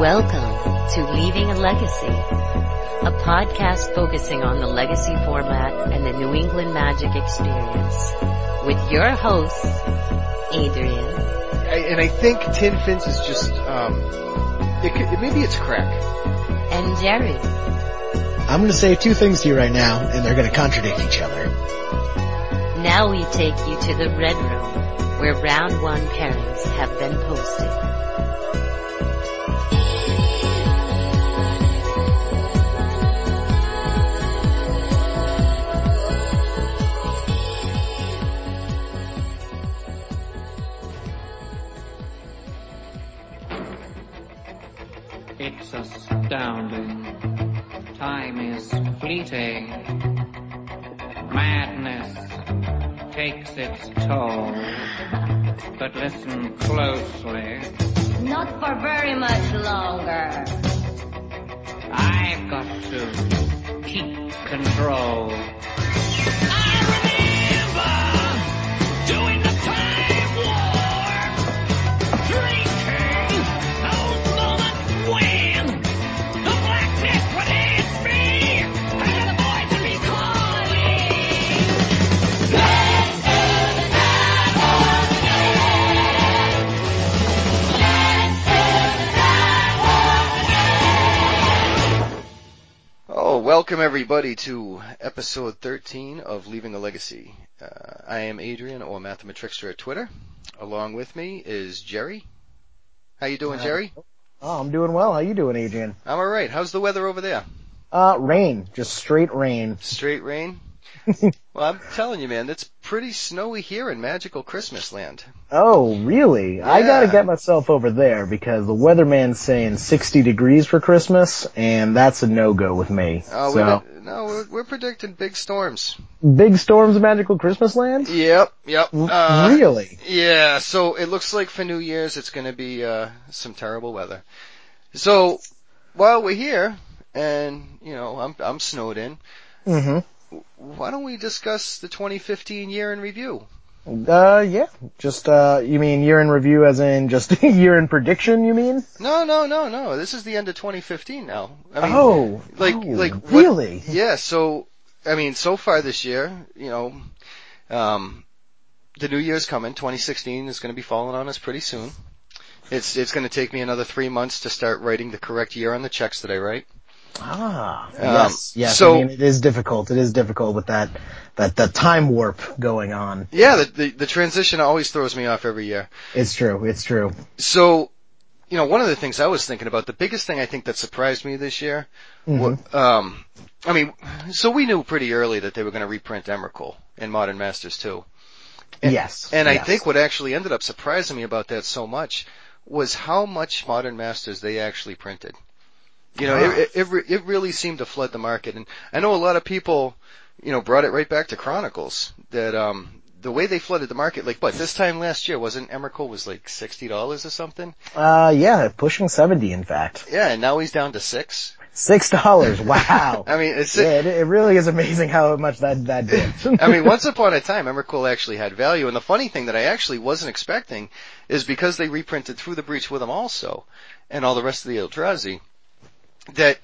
Welcome to Leaving a Legacy, a podcast focusing on the legacy format and the New England Magic experience. With your hosts, Adrian. I, and I think Tin Fins is just, um, it, could- maybe it's crack. And Jerry. I'm gonna say two things to you right now, and they're gonna contradict each other. Now we take you to the Red Room, where round one pairings have been posted. It's astounding. Time is fleeting. Madness takes its toll. But listen everybody to episode 13 of Leaving a Legacy. Uh, I am Adrian or Mathematrickster at Twitter. Along with me is Jerry. How you doing, Uh, Jerry? Oh, I'm doing well. How you doing, Adrian? I'm alright. How's the weather over there? Uh, rain. Just straight rain. Straight rain? well, I'm telling you, man, it's pretty snowy here in magical Christmas land. Oh, really? I gotta get myself over there because the weatherman's saying 60 degrees for Christmas, and that's a no-go with me. Oh, so, we're, no, we're, we're predicting big storms. big storms in magical Christmas land? Yep, yep. Uh, really? Yeah, so it looks like for New Year's it's going to be uh, some terrible weather. So while we're here, and you know I'm I'm snowed in, hmm why don't we discuss the 2015 year in review? Uh, yeah. Just, uh, you mean year in review as in just year in prediction, you mean? No, no, no, no. This is the end of 2015 now. I mean, oh, like- oh, like what- really? yeah. So I mean, so far this year, you know, um, the New Year's coming. 2016 is going to be falling on us pretty soon. It's it's going to take me another three months to start writing the correct year on the checks that I write. Ah, Um, yes, yes. so- I mean, it is difficult. It is difficult with that, that, that time warp going on. Yeah, the, the the transition always throws me off every year. It's true. It's true. So, you know, one of the things I was thinking about, the biggest thing I think that surprised me this year, Mhm. um, I mean, so we knew pretty early that they were going to reprint Emrakul in Modern Masters too. And- yes. And I think what actually ended up surprising me about that so much was how much Modern Masters they actually printed. You know, Ah. it, it, it, really seemed to flood the market. And I know a lot of people, you know, brought it right back to Chronicles that, um, the way they flooded the market, like what, this time last year, wasn't Emrakul was like $60 or something? Uh, yeah, pushing 70 in fact. Yeah, and now he's down to six. Six dollars. Wow. I mean, it's, yeah, it, it really is amazing how much that, that did. I mean, once upon a time, Emrakul actually had value, and the funny thing that I actually wasn't expecting is because they reprinted Through the Breach with them also, and all the rest of the Eldrazi, that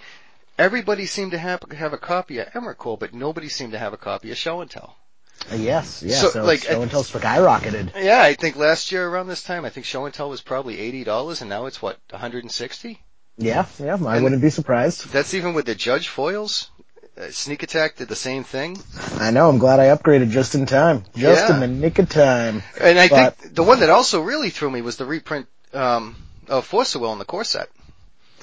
everybody seemed to have have a copy of Emrakul, but nobody seemed to have a copy of Show and Tell. yes, yeah, So, so, like, show and tell skyrocketed. Yeah, I think last year around this time, I think Show and Tell was probably eighty dollars, and now it's what 160. Yeah, yeah, I And- wouldn't be surprised. That's even with the Judge foils. Uh, Sneak Attack did the same thing, I know, I'm glad I upgraded just in time. Just Yeah. in the nick of time. and I But- think the one that also really threw me was the reprint um, of Force of Will in the core set.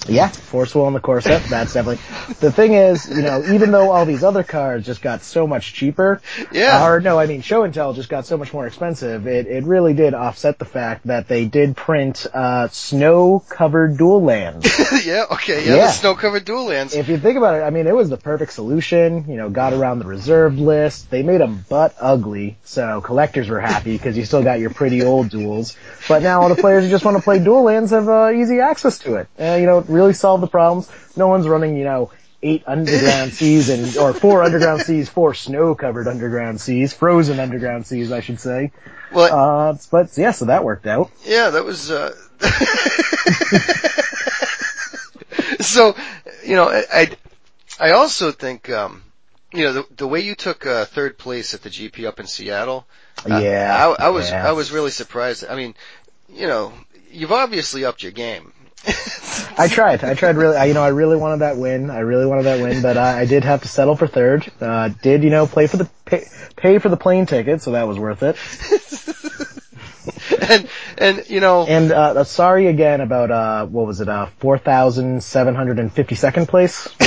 Yeah, Force Will and the core set, that's definitely. The thing is, you know, even though all these other cards just got so much cheaper, Yeah. or no, I mean, Show and Tell just got so much more expensive, it, it really did offset the fact that they did print, uh, snow-covered dual lands. yeah, okay, yeah, Yeah. the snow-covered dual lands. if you think about it, I mean, it was the perfect solution, you know, got around the reserved list, they made them butt ugly, so collectors were happy because you still got your pretty old duels, but now all the players who just want to play dual lands have, uh, easy access to it. Uh, you know, it really solve the problems. No one's running, you know, eight underground seas and, or four underground seas, four snow-covered underground seas, frozen underground seas, I should say. Well, Uh, but yeah, so that worked out. yeah, that was. Uh... so, you know, I, I, I also think, um, you know, the, the way you took uh, third place at the GP up in Seattle, uh, Yeah, I, I was yeah. I was really surprised. I mean, you know, you've obviously upped your game. I tried. I tried really. I, you know, I really wanted that win. I really wanted that win, but I, I did have to settle for third. Uh, did you know play for the pay, pay for the plane ticket, so that was worth it. and and you know, And uh, sorry again about uh, what was it? Uh, four thousand seven hundred and fifty second place.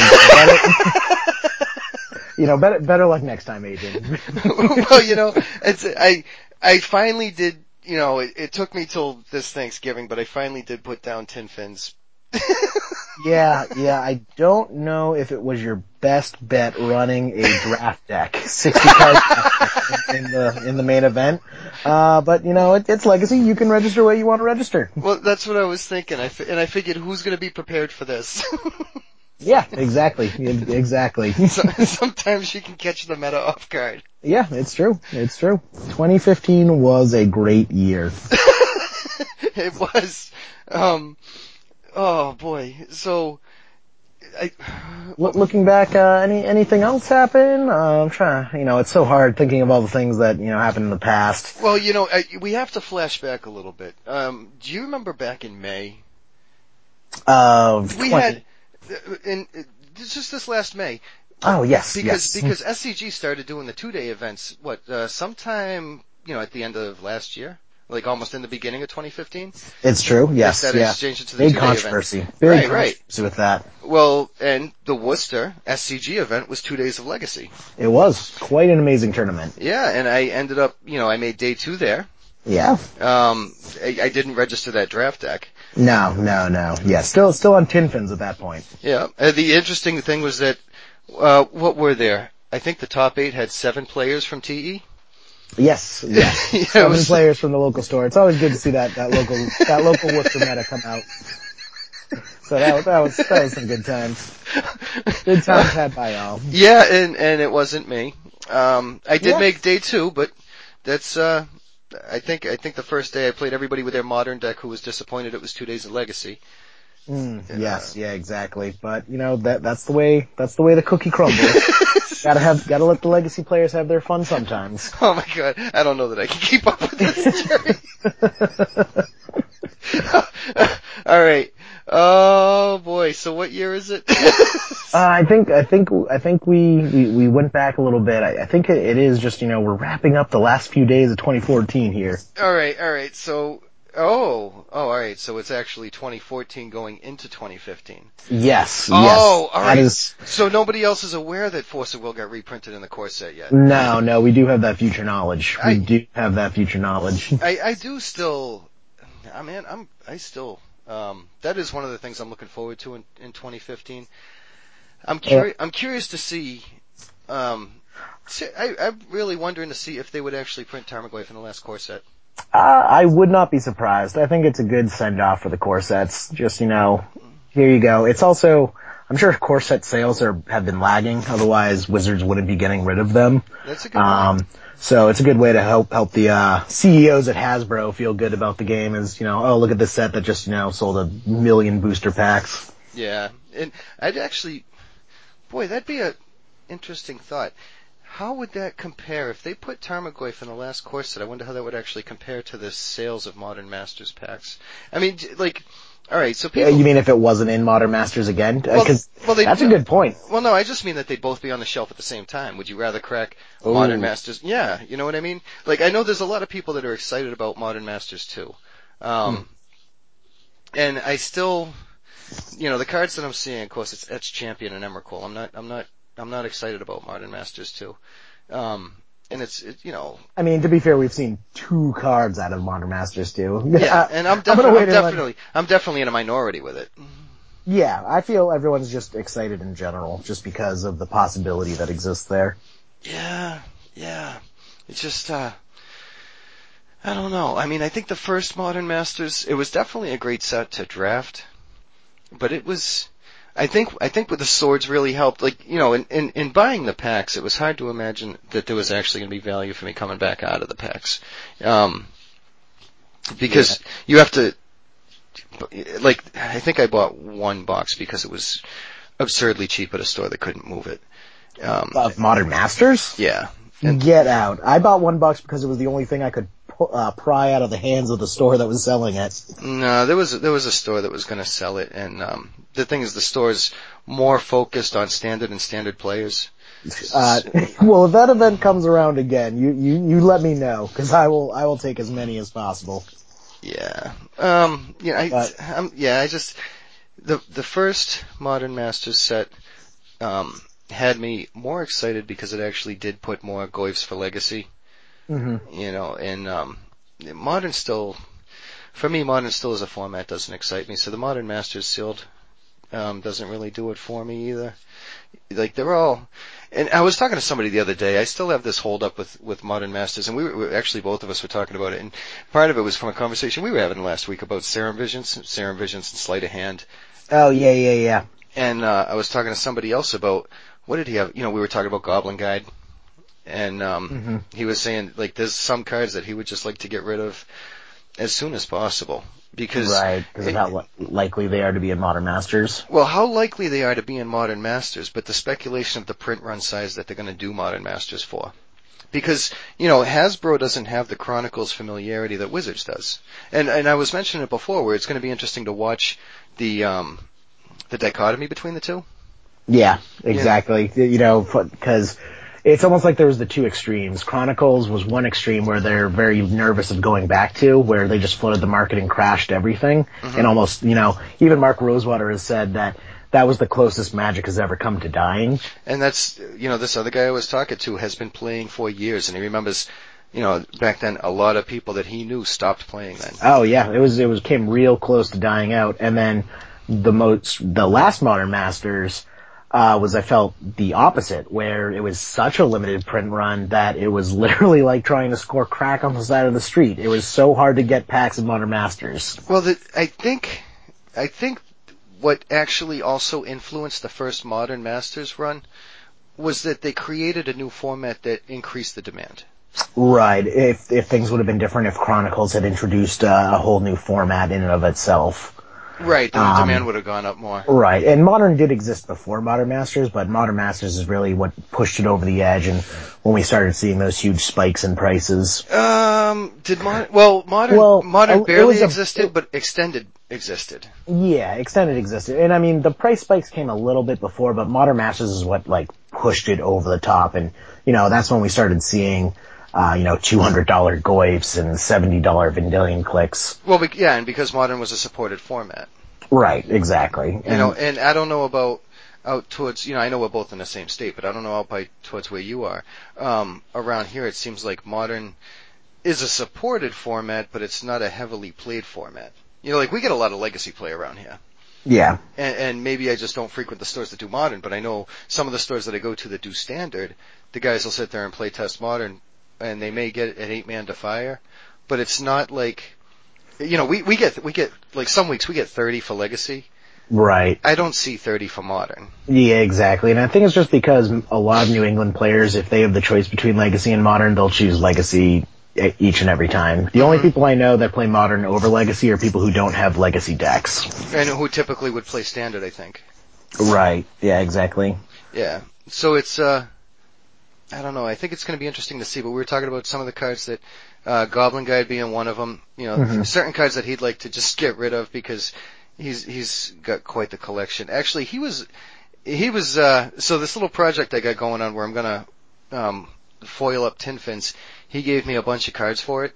you know, better better luck next time, Adrian. well, you know, it's I I finally did. You know, it, it took me till this Thanksgiving, but I finally did put down tin fins. Yeah, yeah. I don't know if it was your best bet running a draft deck, sixty cards in the in the main event. Uh, but you know, it, it's legacy. You can register what you want to register. Well, that's what I was thinking. I fi- and I figured who's going to be prepared for this. Yeah, exactly, exactly. Sometimes you can catch the meta off guard. Yeah, it's true. It's true. 2015 was a great year. it was. Um, oh boy. So, I, looking back, uh, any anything else happen? Uh, I'm trying. You know, it's so hard thinking of all the things that you know happened in the past. well, you know, I, we have to flash back a little bit. Um, do you remember back in May? Uh, We 20 had, uh, in, uh, just this last May, Oh yes, because yes. because SCG started doing the two day events. What uh, sometime you know at the end of last year, like almost in the beginning of 2015. it's true. Yes, They started yeah. exchanging to the Big two-day event. controversy. Big Right, right. controversy with that. Well, and the Worcester SCG event was two days of Legacy. It was quite an amazing tournament. Yeah, and I ended up, you know, I made day two there. Yeah. Um, I, I didn't register that draft deck. No, no, no. Yeah, still, still on tin fins at that point. Yeah. Uh, the interesting thing was that, uh, what were there? I think the top eight had seven players from. TE. Yes, yes. Yeah, Seven was- players from the local store. It's always good to see that that local that local Worcester meta come out. So that was that was that was some good times. Good times had by all. Yeah, and and it wasn't me. Um, I did Yeah. make day two, but that's uh, I think I think the first day I played everybody with their modern deck who was disappointed it was two days of Legacy. Mm, yes, yeah, exactly. But you know that that's the way that's the way the cookie crumbles. gotta have gotta let the legacy players have their fun sometimes. Oh my god, I don't know that I can keep up with this, Jerry. All right. Oh boy. So what year is it? Uh, I think I think I think we we, we went back a little bit. I, I think it, it is just you know we're wrapping up the last few days of 2014 here. all right. All right. So oh oh all right. So it's actually 2014 going into 2015. Yes. Oh, yes. all right. Is So nobody else is aware that Force of Will got reprinted in the core set yet. no, no. We do have that future knowledge. We I- do have that future knowledge. I, I do still, I mean, I'm, I still, um, that is one of the things I'm looking forward to in, in 2015. I'm curious, I'm curious to see, um, I, I'm really wondering to see if they would actually print Tarmogoyf in the last core set. Uh, I would not be surprised. I think it's a good send off for the core sets. Just you know, here you go. It's also. I'm sure core set sales are have been lagging. Otherwise, Wizards wouldn't be getting rid of them. That's a good Um, so it's a good way to help help the uh, CEOs at Hasbro feel good about the game. Is you know, oh look at this set that just you know sold a million booster packs. Yeah. And I'd actually, boy, that'd be a interesting thought. How would that compare if they put Tarmogoyf in the last core set? I wonder how that would actually compare to the sales of Modern Masters packs. I mean, like, all right, so Uh, people. You mean if it wasn't in Modern Masters again? Because well, they- that's a good point. Well, no, I just mean that they'd both be on the shelf at the same time. Would you rather crack Ooh. Modern Masters? Yeah, you know what I mean? Like, I know there's a lot of people that are excited about Modern Masters too. Um, and I still, you know, the cards that I'm seeing, of course, it's Etched Champion and Emrakul. I'm not, I'm not, I'm not excited about Modern Masters too. Um, and it's, it, you know, I mean, to be fair, we've seen two cards out of Modern Masters too. yeah, and I'm, definitely, I'm let- definitely, I'm definitely in a minority with it. Yeah, I feel everyone's just excited in general, just because of the possibility that exists there. Yeah, yeah. It's just, uh, I don't know. I mean, I think the first Modern Masters, it was definitely a great set to draft, but it was, I think, I think with the swords really helped. Like, you know, in, in, in buying the packs, it was hard to imagine that there was actually going to be value for me coming back out of the packs. Um, because you have to, like I think I bought one box because it was absurdly cheap at a store that couldn't move it. Um, Of Modern Masters? yeah, and Get out. I bought one box because it was the only thing I could uh, pry out of the hands of the store that was selling it. no, there was there was a store that was going to sell it, and um, the thing is, the store is more focused on standard and standard players. Uh, well, if that event comes around again, you, you, you let me know, cause I will, I will take as many as possible. Yeah. Um. Yeah. I. But- um, yeah. I just the the first Modern Masters set um had me more excited because it actually did put more goyfs for Legacy. hmm You know, and um, Modern still, for me, Modern still as a format doesn't excite me. So the Modern Masters sealed um doesn't really do it for me either. Like they're all. And I was talking to somebody the other day. I still have this hold up with with Modern Masters, and we were actually both of us were talking about it. And part of it was from a conversation we were having last week about Serum Visions, Serum Visions, and Sleight of Hand. Oh, yeah, yeah, yeah. And uh, I was talking to somebody else about what did he have? You know, we were talking about Goblin Guide, and um, Mhm. he was saying like there's some cards that he would just like to get rid of as soon as possible because Right, because of how li- likely they are to be in Modern Masters. well, how likely they are to be in Modern Masters, but the speculation of the print run size that they're going to do Modern Masters for. Because, you know, Hasbro doesn't have the Chronicles familiarity that Wizards does. And, and I was mentioning it before where it's going to be interesting to watch the, um, the dichotomy between the two. Yeah, exactly. You know, because it's almost like there was the two extremes. Chronicles was one extreme where they're very nervous of going back to, where they just flooded the market and crashed everything. Mm-hmm. And almost, you know, even Mark Rosewater has said that that was the closest Magic has ever come to dying. And that's, you know, this other guy I was talking to has been playing for years and he remembers, you know, back then a lot of people that he knew stopped playing then. Oh yeah, it was it was came real close to dying out, and then the most the last Modern Masters uh, was I felt the opposite, where it was such a limited print run that it was literally like trying to score crack on the side of the street. It was so hard to get packs of Modern Masters. Well, the, I think, I think what actually also influenced the first Modern Masters run was that they created a new format that increased the demand. Right. If if things would have been different if Chronicles had introduced uh, a whole new format in and of itself. Right, the Um, demand would have gone up more. Right, and Modern did exist before Modern Masters, but Modern Masters is really what pushed it over the edge, and when we started seeing those huge spikes in prices. Um, did modern? Well, modern Well, modern barely a- existed, it- but extended existed. Yeah, extended existed, and I mean the price spikes came a little bit before, but Modern Masters is what like pushed it over the top, and you know that's when we started seeing, uh, you know, two hundred dollar Goyfs and seventy dollar Vendilion Cliques. Well, be, yeah, and because modern was a supported format, Right, exactly. you know, and I don't know about out towards, you know, I know we're both in the same state, but I don't know out by towards where you are. Um, around here, it seems like modern is a supported format, but it's not a heavily played format. You know, like we get a lot of legacy play around here. yeah, and, and maybe I just don't frequent the stores that do modern, but I know some of the stores that I go to that do standard, the guys will sit there and play test modern, and they may get an eight man to fire, but it's not like, you know, we, we get, we get, like some weeks we get 30 for legacy. right. I don't see 30 for modern. Yeah, exactly. And I think it's just because a lot of New England players, if they have the choice between Legacy and Modern, they'll choose Legacy each and every time. The only people I know that play Modern over Legacy are people who don't have Legacy decks. And who typically would play standard, I think. Right. Yeah, exactly. Yeah. So it's, uh, I don't know. I think it's going to be interesting to see, but we were talking about some of the cards that, uh, Goblin Guide being one of them, you know, Mhm. certain cards that he'd like to just get rid of because he's, he's got quite the collection. Actually, he was, he was, uh, so this little project I got going on where I'm going to, um, foil up tin fins, he gave me a bunch of cards for it,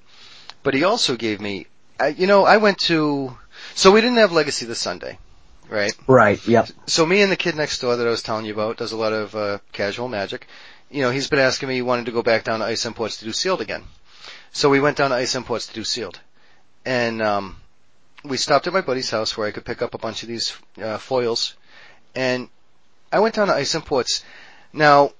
but he also gave me, I, you know, I went to, so we didn't have Legacy this Sunday, right? Right. Yep. So me and the kid next door that I was telling you about does a lot of uh, casual magic. You know, he's been asking me, he wanted to go back down to Ice Imports to do sealed again. So we went down to Ice Imports to do sealed. And um, we stopped at my buddy's house where I could pick up a bunch of these uh, foils. And I went down to Ice Imports. Now,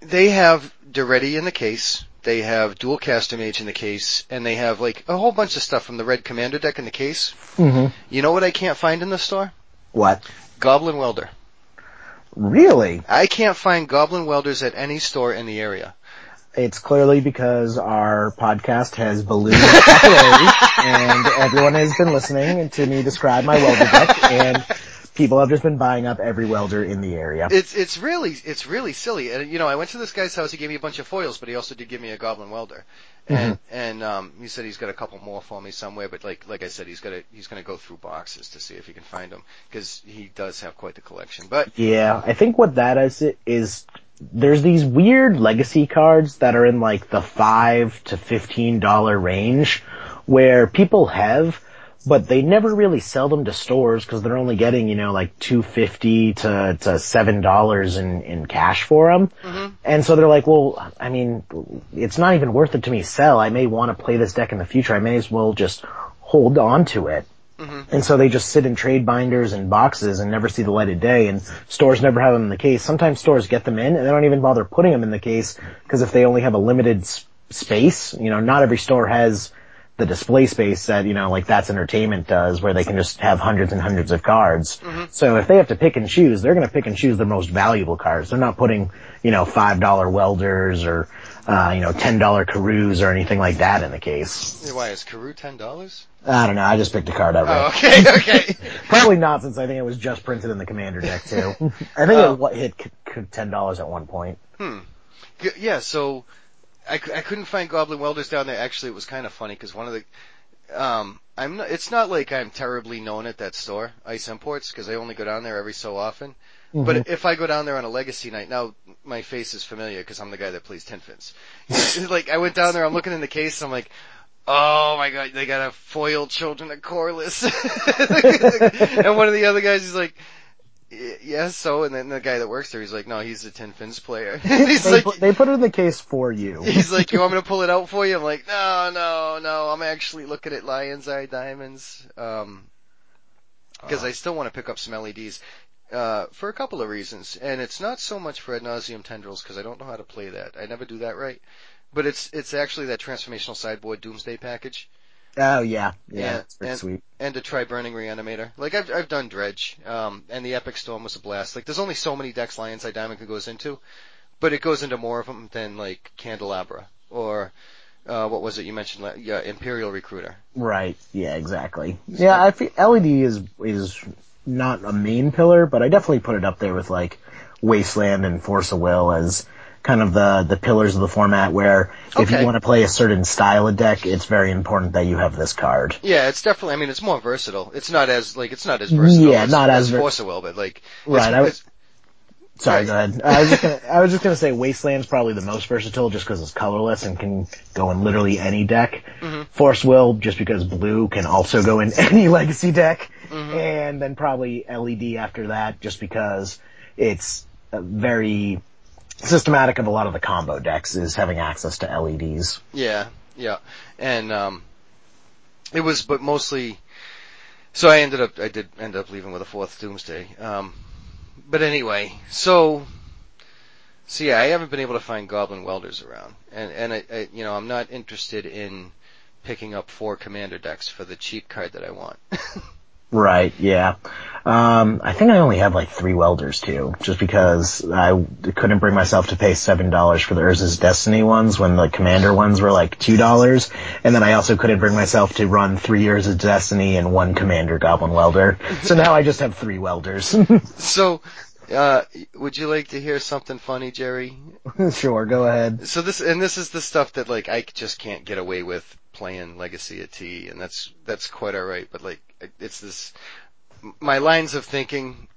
they have Daretti in the case. They have Dualcaster Mage in the case. And they have like a whole bunch of stuff from the Red Commander deck in the case. hmm You know what I can't find in the store? What? Goblin Welder. Really? I can't find Goblin Welders at any store in the area. It's clearly because our podcast has ballooned popularity and everyone has been listening to me describe my welder deck and people have just been buying up every welder in the area. It's it's really it's really silly. And you know, I went to this guy's house. He gave me a bunch of foils, but he also did give me a goblin welder. And and um, he said he's got a couple more for me somewhere. But like like I said, he's got to he's going to go through boxes to see if he can find them because he does have quite the collection. But Yeah, I think what that is is there's these weird legacy cards that are in like the five to fifteen dollar range where people have, but they never really sell them to stores because they're only getting you know like two fifty to to seven dollars in in cash for them, mm-hmm. and so they're like, well, I mean, it's not even worth it to me to sell. I may want to play this deck in the future. I may as well just hold on to it. Mm-hmm. And so they just sit in trade binders and boxes and never see the light of day and stores never have them in the case. Sometimes stores get them in and they don't even bother putting them in the case because if they only have a limited s- space, you know, not every store has the display space that, you know, like That's Entertainment does where they can just have hundreds and hundreds of cards. So if they have to pick and choose, they're going to pick and choose their most valuable cards. They're not putting, you know, $5 welders or, uh, you know, $10 Carews or anything like that in the case. why is Carew ten dollars? I don't know. I just picked a card out. Oh, okay, okay. Probably not, since I think it was just printed in the commander deck too. I think Oh. it hit ten dollars at one point. G- yeah, so I, I couldn't find Goblin Welders down there. Actually, it was kind of funny because one of the um I'm not, it's not like I'm terribly known at that store, Ice Imports, because I only go down there every so often. But if I go down there on a legacy night, now my face is familiar because I'm the guy that plays Tin Fins. like I went down there, I'm looking in the case, I'm like, oh my god, they got a foiled Children of Korlis. and one of the other guys is like, "Y- yes, so, and then the guy that works there, he's like, no, he's a Tin Fins player. he's They, like, put, they put it in the case for you. He's like, you want me to pull it out for you? I'm like, no, no, no. I'm actually looking at Lion's Eye Diamonds. Um, because I still want to pick up some LEDs. Uh, for a couple of reasons. And it's not so much for ad nauseam tendrils because I don't know how to play that. I never do that right. But it's, it's actually that transformational sideboard Doomsday package. Oh yeah, yeah, pretty and- sweet. and to try Burning Reanimator. Like I've I've done Dredge, um, and the Epic Storm was a blast. Like there's only so many decks Lion's Eye Diamond goes into, but it goes into more of them than like Candelabra or uh, what was it you mentioned? Yeah, Imperial Recruiter. Right. Yeah, exactly. Yeah, I feel LED is is not a main pillar, but I definitely put it up there with like Wasteland and Force of Will as kind of the the pillars of the format where if Okay. you want to play a certain style of deck, it's very important that you have this card. Yeah, it's definitely. I mean, it's more versatile. It's not as like it's not as versatile. Yeah, as, not as as ver- Force of Will, but like Right, I was- Sorry, go ahead. I was just gonna, I was just gonna say Wasteland's probably the most versatile just because it's colorless and can go in literally any deck. Mm-hmm. Force Will just because blue can also go in any legacy deck. Mm-hmm. And then probably LED after that just because it's very systematic of a lot of the combo decks is having access to LEDs. Yeah, yeah, and um, it was, but mostly. So I ended up, I did end up leaving with a fourth Doomsday. Um, but anyway, so, so yeah, I haven't been able to find Goblin Welders around, and and I, I you know, I'm not interested in picking up four Commander decks for the cheap card that I want. Right, yeah. Um, I think I only have like three welders too, just because I couldn't bring myself to pay seven dollars for the Urza's Destiny ones when the Commander ones were like two dollars, and then I also couldn't bring myself to run three Urza's Destiny and one Commander Goblin welder. So now I just have three welders. so, uh, would you like to hear something funny, Jerry? sure, go ahead. So this and this is the stuff that like I just can't get away with playing Legacy at T, and that's that's quite alright. But like it's this, my lines of thinking.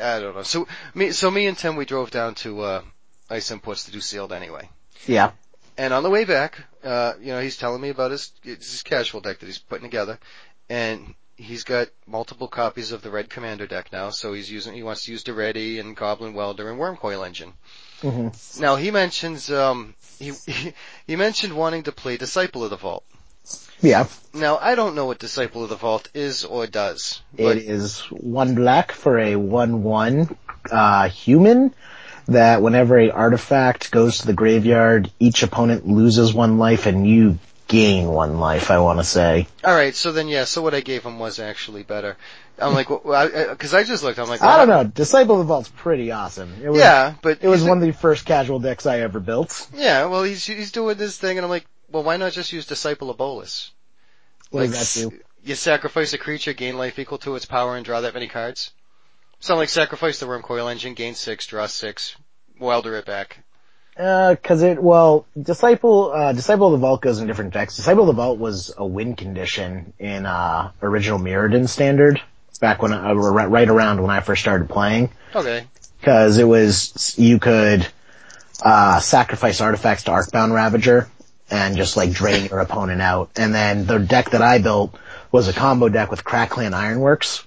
I don't know. So me, so me and Tim, we drove down to uh, Ice Imports to do sealed anyway. Yeah. And on the way back, uh, you know, he's telling me about his his casual deck that he's putting together, and he's got multiple copies of the Red Commander deck now. So he's using he wants to use Daretti and Goblin Welder and Wurmcoil Engine. Mhm. Now he mentions um he he mentioned wanting to play Disciple of the Vault. Yeah. Now I don't know what Disciple of the Vault is or does. It is one black for a one-one uh, human. That whenever a artifact goes to the graveyard, each opponent loses one life, and you gain one life, I want to say. Alright, so then yeah, so what I gave him was actually better. I'm like, well, I, I, cause I just looked, I'm like, I don't know. Disciple of the Vault's pretty awesome. It was, Yeah, but it was one of the first casual decks I ever built. Yeah, well he's, he's doing this thing and I'm like, well why not just use Disciple of Bolas? What Like, does that do? You sacrifice a creature, gain life equal to its power, and draw that many cards. Sound like sacrifice the Wurmcoil Engine, gain six, draw six, welder it back. Uh, cause it, well, Disciple, uh, Disciple of the Vault goes in different decks. Disciple of the Vault was a win condition in, uh, original Mirrodin standard, back when, I, right right around when I first started playing. Okay. Cause it was, you could, uh, sacrifice artifacts to Arcbound Ravager, and just like drain your opponent out. And then the deck that I built was a combo deck with Krark-Clan Ironworks,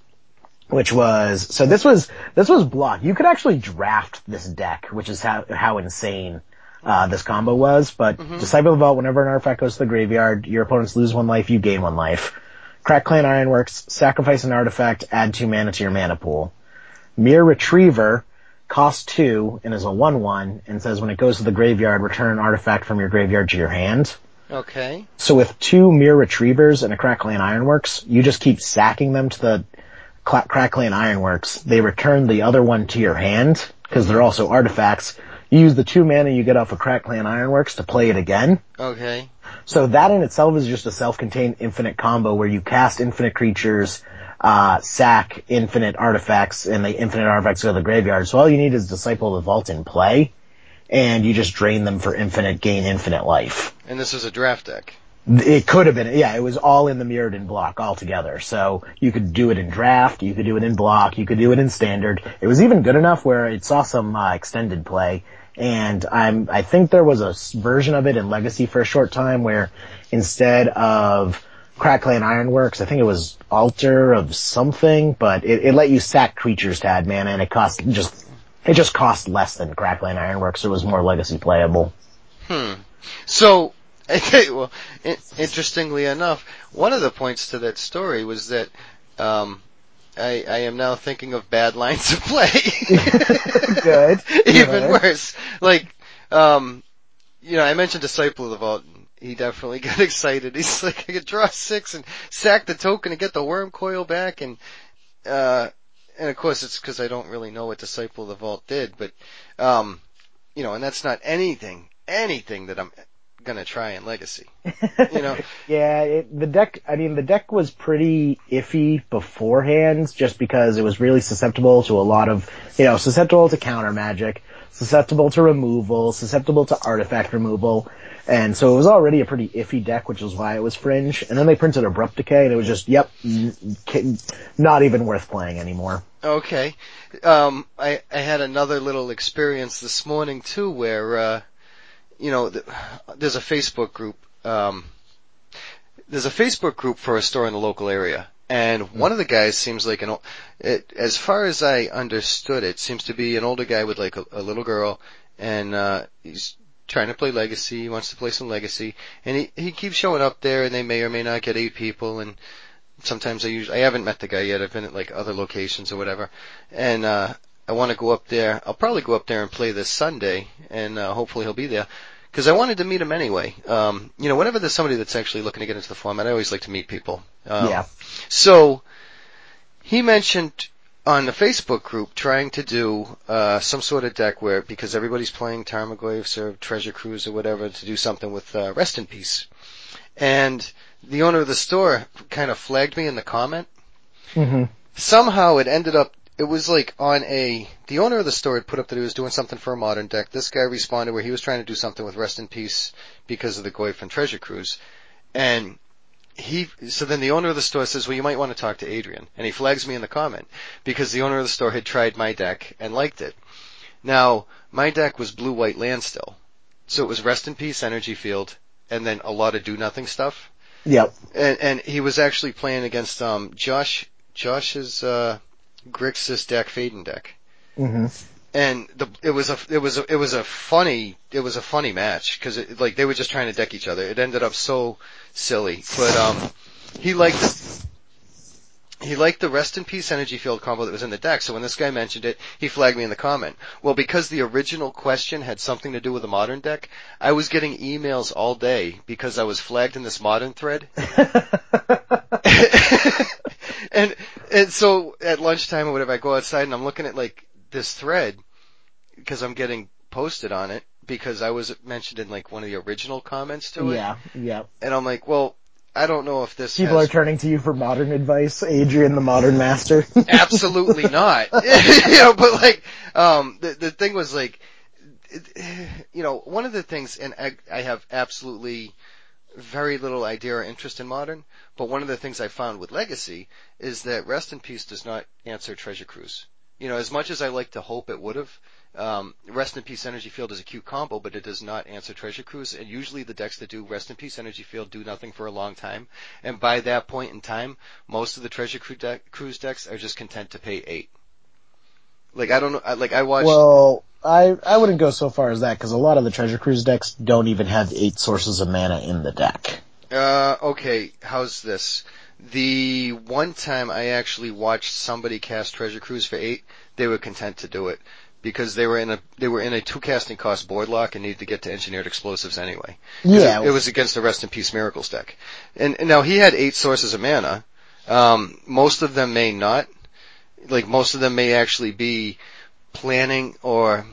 which was, so this was, this was block. You could actually draft this deck, which is how, how insane, uh, this combo was, but Disciple of Vault, whenever an artifact goes to the graveyard, your opponents lose one life, you gain one life. Krark-Clan Ironworks, sacrifice an artifact, add two mana to your mana pool. Myr Retriever costs two and is a 1-1 and says when it goes to the graveyard, return an artifact from your graveyard to your hand. Okay. So with two Myr Retrievers and a Krark-Clan Ironworks, you just keep sacking them to the Cla- Krark-Clan Ironworks. They return the other one to your hand because they're also artifacts. You use the two mana you get off of Krark-Clan Ironworks to play it again. Okay. So that in itself is just a self-contained infinite combo where you cast infinite creatures, uh, sack infinite artifacts, and the infinite artifacts go to the graveyard. So all you need is Disciple of the Vault in play, and you just drain them for infinite, gain infinite life. And this is a draft deck. It could have been, yeah, it was all in the Mirrodin block altogether. So you could do it in draft, you could do it in block, you could do it in standard. It was even good enough where it saw some uh, extended play. And I'm, I think there was a version of it in Legacy for a short time where instead of Krark-Clan Ironworks, I think it was Altar of something, but it, it let you sack creatures to add mana and it cost just, it just cost less than Krark-Clan Ironworks, so it was more Legacy playable. Hmm. So, well, in- interestingly enough, one of the points to that story was that, um, I, I am now thinking of bad lines of play. Good. Even Good. worse. Like, um, you know, I mentioned Disciple of the Vault. He definitely got excited. He's like, I could draw six and sack the token and get the wurmcoil back and, uh, and of course it's because I don't really know what Disciple of the Vault did, but, um, you know, and that's not anything, anything that I'm gonna try in Legacy. You know, Yeah, it, the deck, I mean, the deck was pretty iffy beforehand just because it was really susceptible to a lot of, you know, susceptible to counter magic, susceptible to removal, susceptible to artifact removal, and so it was already a pretty iffy deck, which is why it was fringe. And then they printed Abrupt Decay and it was just, yep, not even worth playing anymore. Okay. Um, I, I had another little experience this morning too where, uh, you know, th- there's a Facebook group, um, there's a Facebook group for a store in the local area. And one of the guys seems like an, ol- it, as far as I understood it, seems to be an older guy with like a, a little girl and, uh, he's trying to play Legacy, he wants to play some Legacy, and he, he keeps showing up there and they may or may not get eight people and sometimes I usually, I haven't met the guy yet. I've been at like other locations or whatever. And, uh, I want to go up there. I'll probably go up there and play this Sunday and, uh, hopefully he'll be there. Cause I wanted to meet him anyway. Um, you know, whenever there's somebody that's actually looking to get into the format, I always like to meet people. Um, yeah. So, he mentioned on the Facebook group trying to do, uh, some sort of deck where, because everybody's playing Tarmogoyfs or Treasure Cruise or whatever, to do something with, uh, Rest in Peace. And the owner of the store kind of flagged me in the comment. hmm Somehow it ended up, it was like on a, the owner of the store had put up that he was doing something for a modern deck. This guy responded where he was trying to do something with Rest in Peace because of the Goyf and Treasure Cruise. And he, so then the owner of the store says, well you might want to talk to Adrian. And he flags me in the comment because the owner of the store had tried my deck and liked it. Now, my deck was blue-white land still. So it was Rest in Peace Energy Field and then a lot of do nothing stuff Yep. and and he was actually playing against um Josh Josh's uh Grixis deck Faden deck. hmm And the it was a it was a it was a funny it was a funny match because like they were just trying to deck each other. It ended up so silly, but um he liked he liked the rest in peace energy field combo that was in the deck. So when this guy mentioned it, he flagged me in the comment. Well, because the original question had something to do with the modern deck, I was getting emails all day because I was flagged in this modern thread. and and so at lunchtime or whatever, I go outside and I'm looking at like this thread because I'm getting posted on it because I was mentioned in like one of the original comments to it. yeah, yeah. And I'm like, well, I don't know if this People has are turning to you for modern advice, Adrian the modern master. absolutely not. you know, but like, um, the the thing was like, you know, one of the things, and I, I have absolutely very little idea or interest in modern, but one of the things I found with Legacy is that Rest in Peace does not answer Treasure Cruise. You know, as much as I like to hope it would have, um, Rest in Peace Energy Field is a cute combo, but it does not answer Treasure Cruise, and usually the decks that do Rest in Peace Energy Field do nothing for a long time, and by that point in time, most of the Treasure Cruise decks are just content to pay eight. Like I don't know, I- like I watched, well, I I wouldn't go so far as that because a lot of the Treasure Cruise decks don't even have eight sources of mana in the deck. Uh, okay, how's this? The one time I actually watched somebody cast Treasure Cruise for eight, they were content to do it because they were in a they were in a two casting cost board lock and needed to get to engineered explosives anyway. Yeah, it, it was against the Rest in Peace Miracles deck, and, and now he had eight sources of mana. Um, most of them may not, like most of them may actually be planning or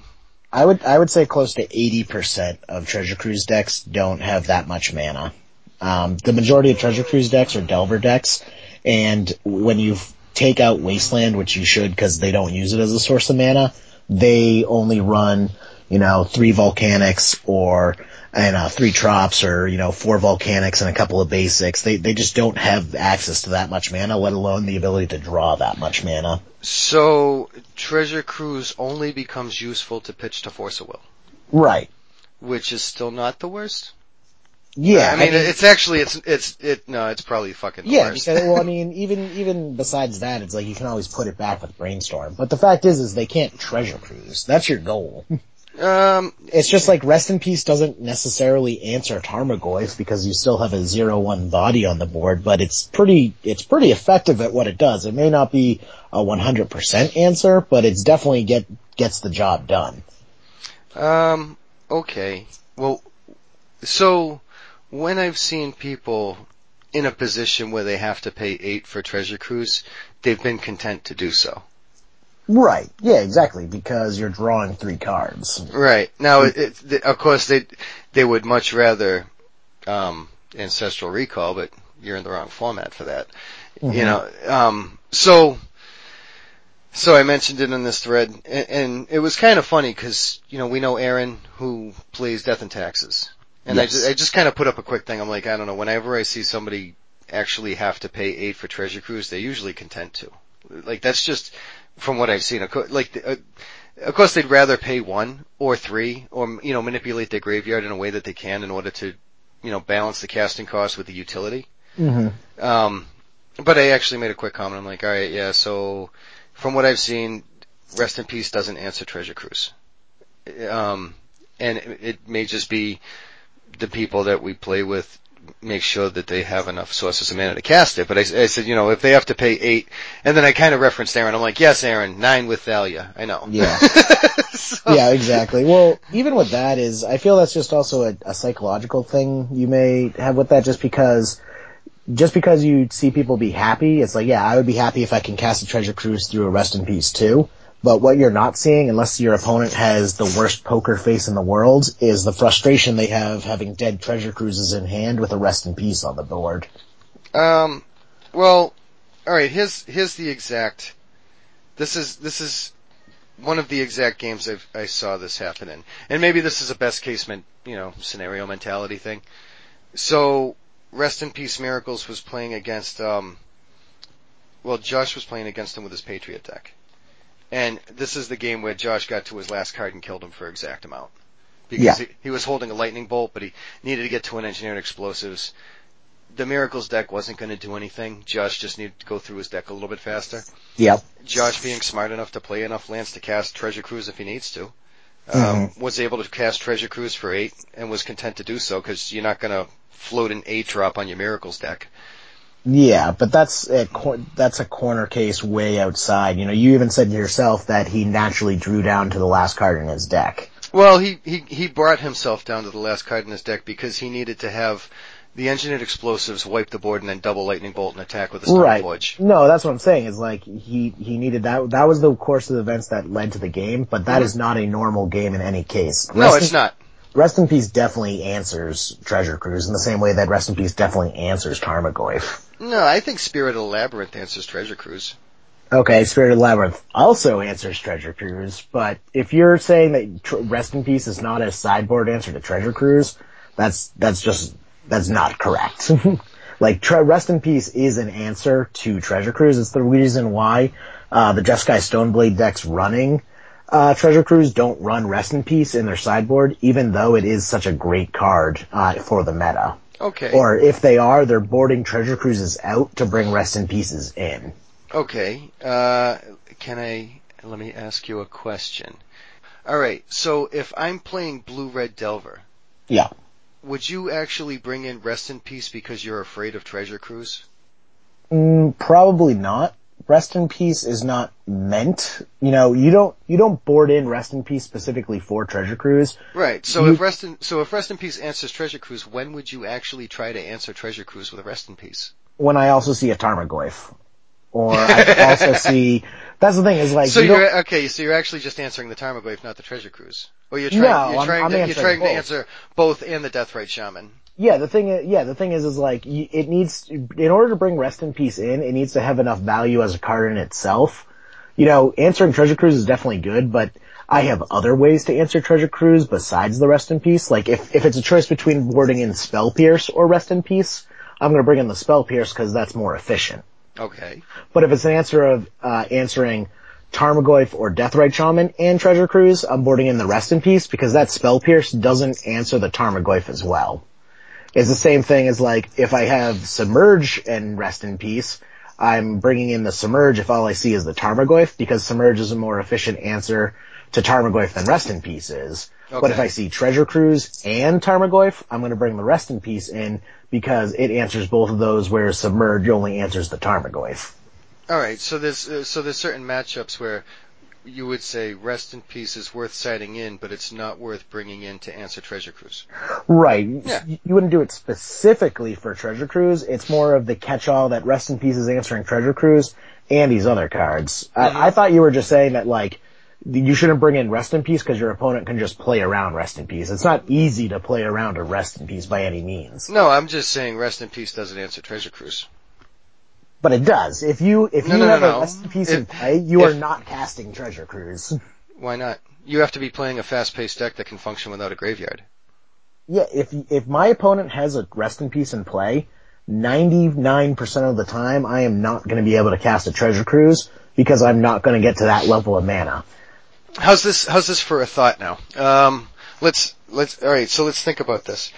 I would I would say close to eighty percent of Treasure Cruise decks don't have that much mana. Um, the majority of Treasure Cruise decks are Delver decks, and when you take out Wasteland, which you should because they don't use it as a source of mana, they only run you know three Volcanics or and uh, three Trops or you know four Volcanics and a couple of basics. They they just don't have access to that much mana, let alone the ability to draw that much mana. so. Treasure Cruise only becomes useful to pitch to Force of Will, Right. which is still not the worst. Yeah. I mean, it's actually it's it's it no, it's probably fucking Yeah, because well, I mean, even even besides that, it's like you can always put it back with brainstorm. But the fact is, is they can't treasure cruise. That's your goal. um, It's just like rest in peace doesn't necessarily answer Tarmogoyf because you still have a zero one body on the board, but it's pretty it's pretty effective at what it does. It may not be a one hundred percent answer, but it's definitely get gets the job done. um, okay. Well, so when I've seen people in a position where they have to pay eight for Treasure Cruise, they've been content to do so. Right. Yeah, exactly. Because you're drawing three cards. Right now, it, it, of course they they would much rather um, ancestral recall, but you're in the wrong format for that. You know, um, so so I mentioned it in this thread, and, and it was kind of funny because you know we know Aaron who plays Death and Taxes, and I just I just kind of put up a quick thing. I'm like, I don't know. Whenever I see somebody actually have to pay eight for Treasure Cruise, they're usually content to. Like that's just from what I've seen. Like. Uh, of course, they'd rather pay one or three, or you know, manipulate their graveyard in a way that they can in order to, you know, balance the casting cost with the utility. Mm-hmm. Um, but I actually made a quick comment. I'm like, all right, yeah. So, from what I've seen, Rest in Peace doesn't answer Treasure Cruise, um, and it, it may just be the people that we play with make sure that they have enough sources of mana to cast it. But I, I said, you know, if they have to pay eight, and then I kind of referenced Aaron. I'm like, yes, Aaron, nine with Thalia. I know. Yeah. So- yeah, exactly. Well, even with that is, I feel that's just also a, a psychological thing you may have with that just because, just because you see people be happy, it's like, yeah, I would be happy if I can cast a treasure cruise through a rest in peace too. But what you're not seeing, unless your opponent has the worst poker face in the world, is the frustration they have having dead treasure cruises in hand with a rest in peace on the board. Um, well, all right. Here's here's the exact. This is this is one of the exact games I've, I saw this happen in, and maybe this is a best case, men, you know, scenario mentality thing. So, Rest in Peace Miracles was playing against. Um, well, Josh was playing against him with his Patriot deck, and this is the game where Josh got to his last card and killed him for exact amount. Because Yeah. he, he was holding a lightning bolt, but he needed to get to an engineer engineered explosives the Miracles deck wasn't going to do anything. Josh just needed to go through his deck a little bit faster. Yep. Josh being smart enough to play enough lands to cast Treasure Cruise if he needs to. Um, was able to cast Treasure Cruise for eight and was content to do so because you're not going to float an eight drop on your Miracles deck. Yeah, but that's a cor- that's a corner case way outside. You know, you even said yourself that he naturally drew down to the last card in his deck. Well, he, he, he brought himself down to the last card in his deck because he needed to have the engineered explosives wipe the board and then double lightning bolt and attack with a Storm Right. Forge. No, that's what I'm saying. Is like he he needed that. That was the course of events that led to the game, but that is not a normal game in any case. Mm-hmm. No, it's in- not. Rest in Peace definitely answers Treasure Cruise in the same way that Rest in Peace definitely answers Tarmogoyf. No, I think Spirit of Labyrinth answers Treasure Cruise. Okay, Spirit of Labyrinth also answers Treasure Cruise, but if you're saying that tr- Rest in Peace is not a sideboard answer to Treasure Cruise, that's that's just that's not correct. like tre- Rest in Peace is an answer to Treasure Cruise. It's the reason why uh, the Jeskai Stoneblade decks running uh, Treasure Cruise don't run Rest in Peace in their sideboard, even though it is such a great card uh, for the meta. Okay. Or if they are, they're boarding Treasure Cruises out to bring Rest in Pieces in. Okay. Uh, can I, let me ask you a question. Alright, so if I'm playing Blue Red Delver, Yeah. would you actually bring in Rest in Peace because you're afraid of Treasure Cruise? Mm, probably not. Rest in Peace is not meant, you know, you don't, you don't board in Rest in Peace specifically for Treasure Cruise. Right. So You- if Rest in, so if Rest in Peace answers Treasure Cruise, when would you actually try to answer Treasure Cruise with a Rest in Peace? When I also see a Tarmogoyf. Or I also see, that's the thing is like, So you you're okay. So you're actually just answering the Tarmogoyf, not the Treasure Cruise. Or you're No, trying. you're I'm- trying. I'm to, you're trying to answer both and the Deathrite Shaman. Yeah, the thing is, yeah, the thing is, is like, it needs, in order to bring Rest in Peace in, it needs to have enough value as a card in itself. You know, answering Treasure Cruise is definitely good, but I have other ways to answer Treasure Cruise besides the Rest in Peace. Like, if, if it's a choice between boarding in Spell Pierce or Rest in Peace, I'm gonna bring in the Spell Pierce because that's more efficient. Okay. But if it's an answer of, uh, answering Tarmogoyf or Deathrite Shaman and Treasure Cruise, I'm boarding in the Rest in Peace because that Spell Pierce doesn't answer the Tarmogoyf as well. It's the same thing as like, if I have Submerge and Rest in Peace, I'm bringing in the Submerge if all I see is the Tarmogoyf because Submerge is a more efficient answer to Tarmogoyf than Rest in Peace is. But if I see Treasure Cruise and Tarmogoyf, I'm gonna bring the Rest in Peace in because it answers both of those whereas Submerge only answers the Tarmogoyf. All right. So there's uh, so there's certain matchups where you would say Rest in Peace is worth siding in, but it's not worth bringing in to answer Treasure Cruise. Right. Yeah. You wouldn't do it specifically for Treasure Cruise. It's more of the catch-all that Rest in Peace is answering Treasure Cruise and these other cards. I, mm-hmm. I thought you were just saying that like, you shouldn't bring in Rest in Peace because your opponent can just play around Rest in Peace. It's not easy to play around a Rest in Peace by any means. No, I'm just saying Rest in Peace doesn't answer Treasure Cruise. But it does. If you, if No, you no, no, have no. a Rest in Peace in play, you are not casting Treasure Cruise. Why not? You have to be playing a fast-paced deck that can function without a graveyard. Yeah, if if my opponent has a rest in peace in play, ninety nine percent of the time I am not going to be able to cast a treasure cruise because I'm not going to get to that level of mana. How's this? How's this for a thought now? Um, let's let's. All right. So let's think about this.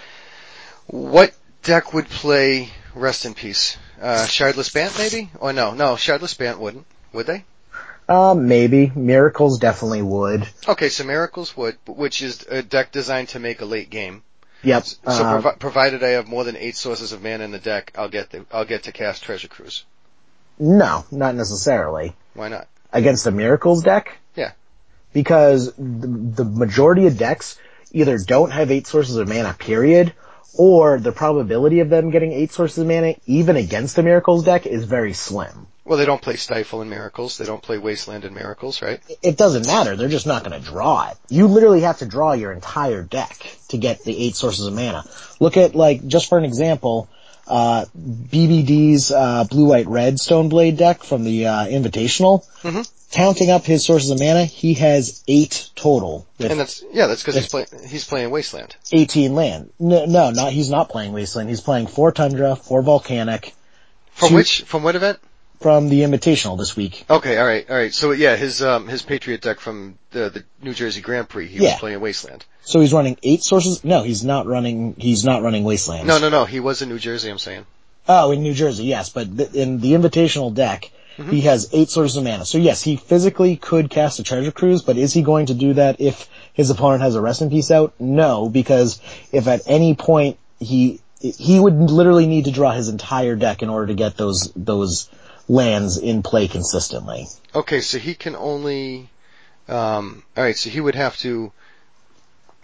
What deck would play Rest in Peace? Uh, Shardless Bant, maybe? Or no, no, Shardless Bant wouldn't. Would they? Um, maybe miracles definitely would. Okay, so Miracles would, which is a deck designed to make a late game. Yep. So uh, provi- provided I have more than eight sources of mana in the deck, I'll get the, I'll get to cast Treasure Cruise. no, not necessarily Why not? against a miracles deck. Yeah. Because the, the majority of decks either don't have eight sources of mana, period, or the probability of them getting eight sources of mana, even against a miracles deck, is very slim. Well, they don't play Stifle in Miracles. They don't play Wasteland in Miracles, right? it doesn't matter. They're just not going to draw it. You literally have to draw your entire deck to get the eight sources of mana. Look at like, just for an example, uh, BBD's, uh, blue, white, red Stoneblade deck from the, uh, Invitational. Mhm. Counting up his sources of mana, he has eight total with And that's yeah, that's because he's playing he's playing Wasteland. 18 land. No, no, not, he's not playing Wasteland. He's playing four Tundra, four Volcanic From Two- which from what event? from the Invitational this week. Okay, all right, all right. So yeah, his um his Patriot deck from the the New Jersey Grand Prix, he Yeah. was playing Wasteland. So he's running eight sources. No, he's not running, he's not running Wasteland. No, no, no. He was in New Jersey. I'm saying. Oh, in New Jersey, yes, but th- in the invitational deck, Mm-hmm. he has eight sources of mana. So yes, he physically could cast a treasure cruise, but is he going to do that if his opponent has a rest in peace out? No, because if at any point he he would literally need to draw his entire deck in order to get those those lands in play consistently. Okay, so he can only. Um, all right, so he would have to.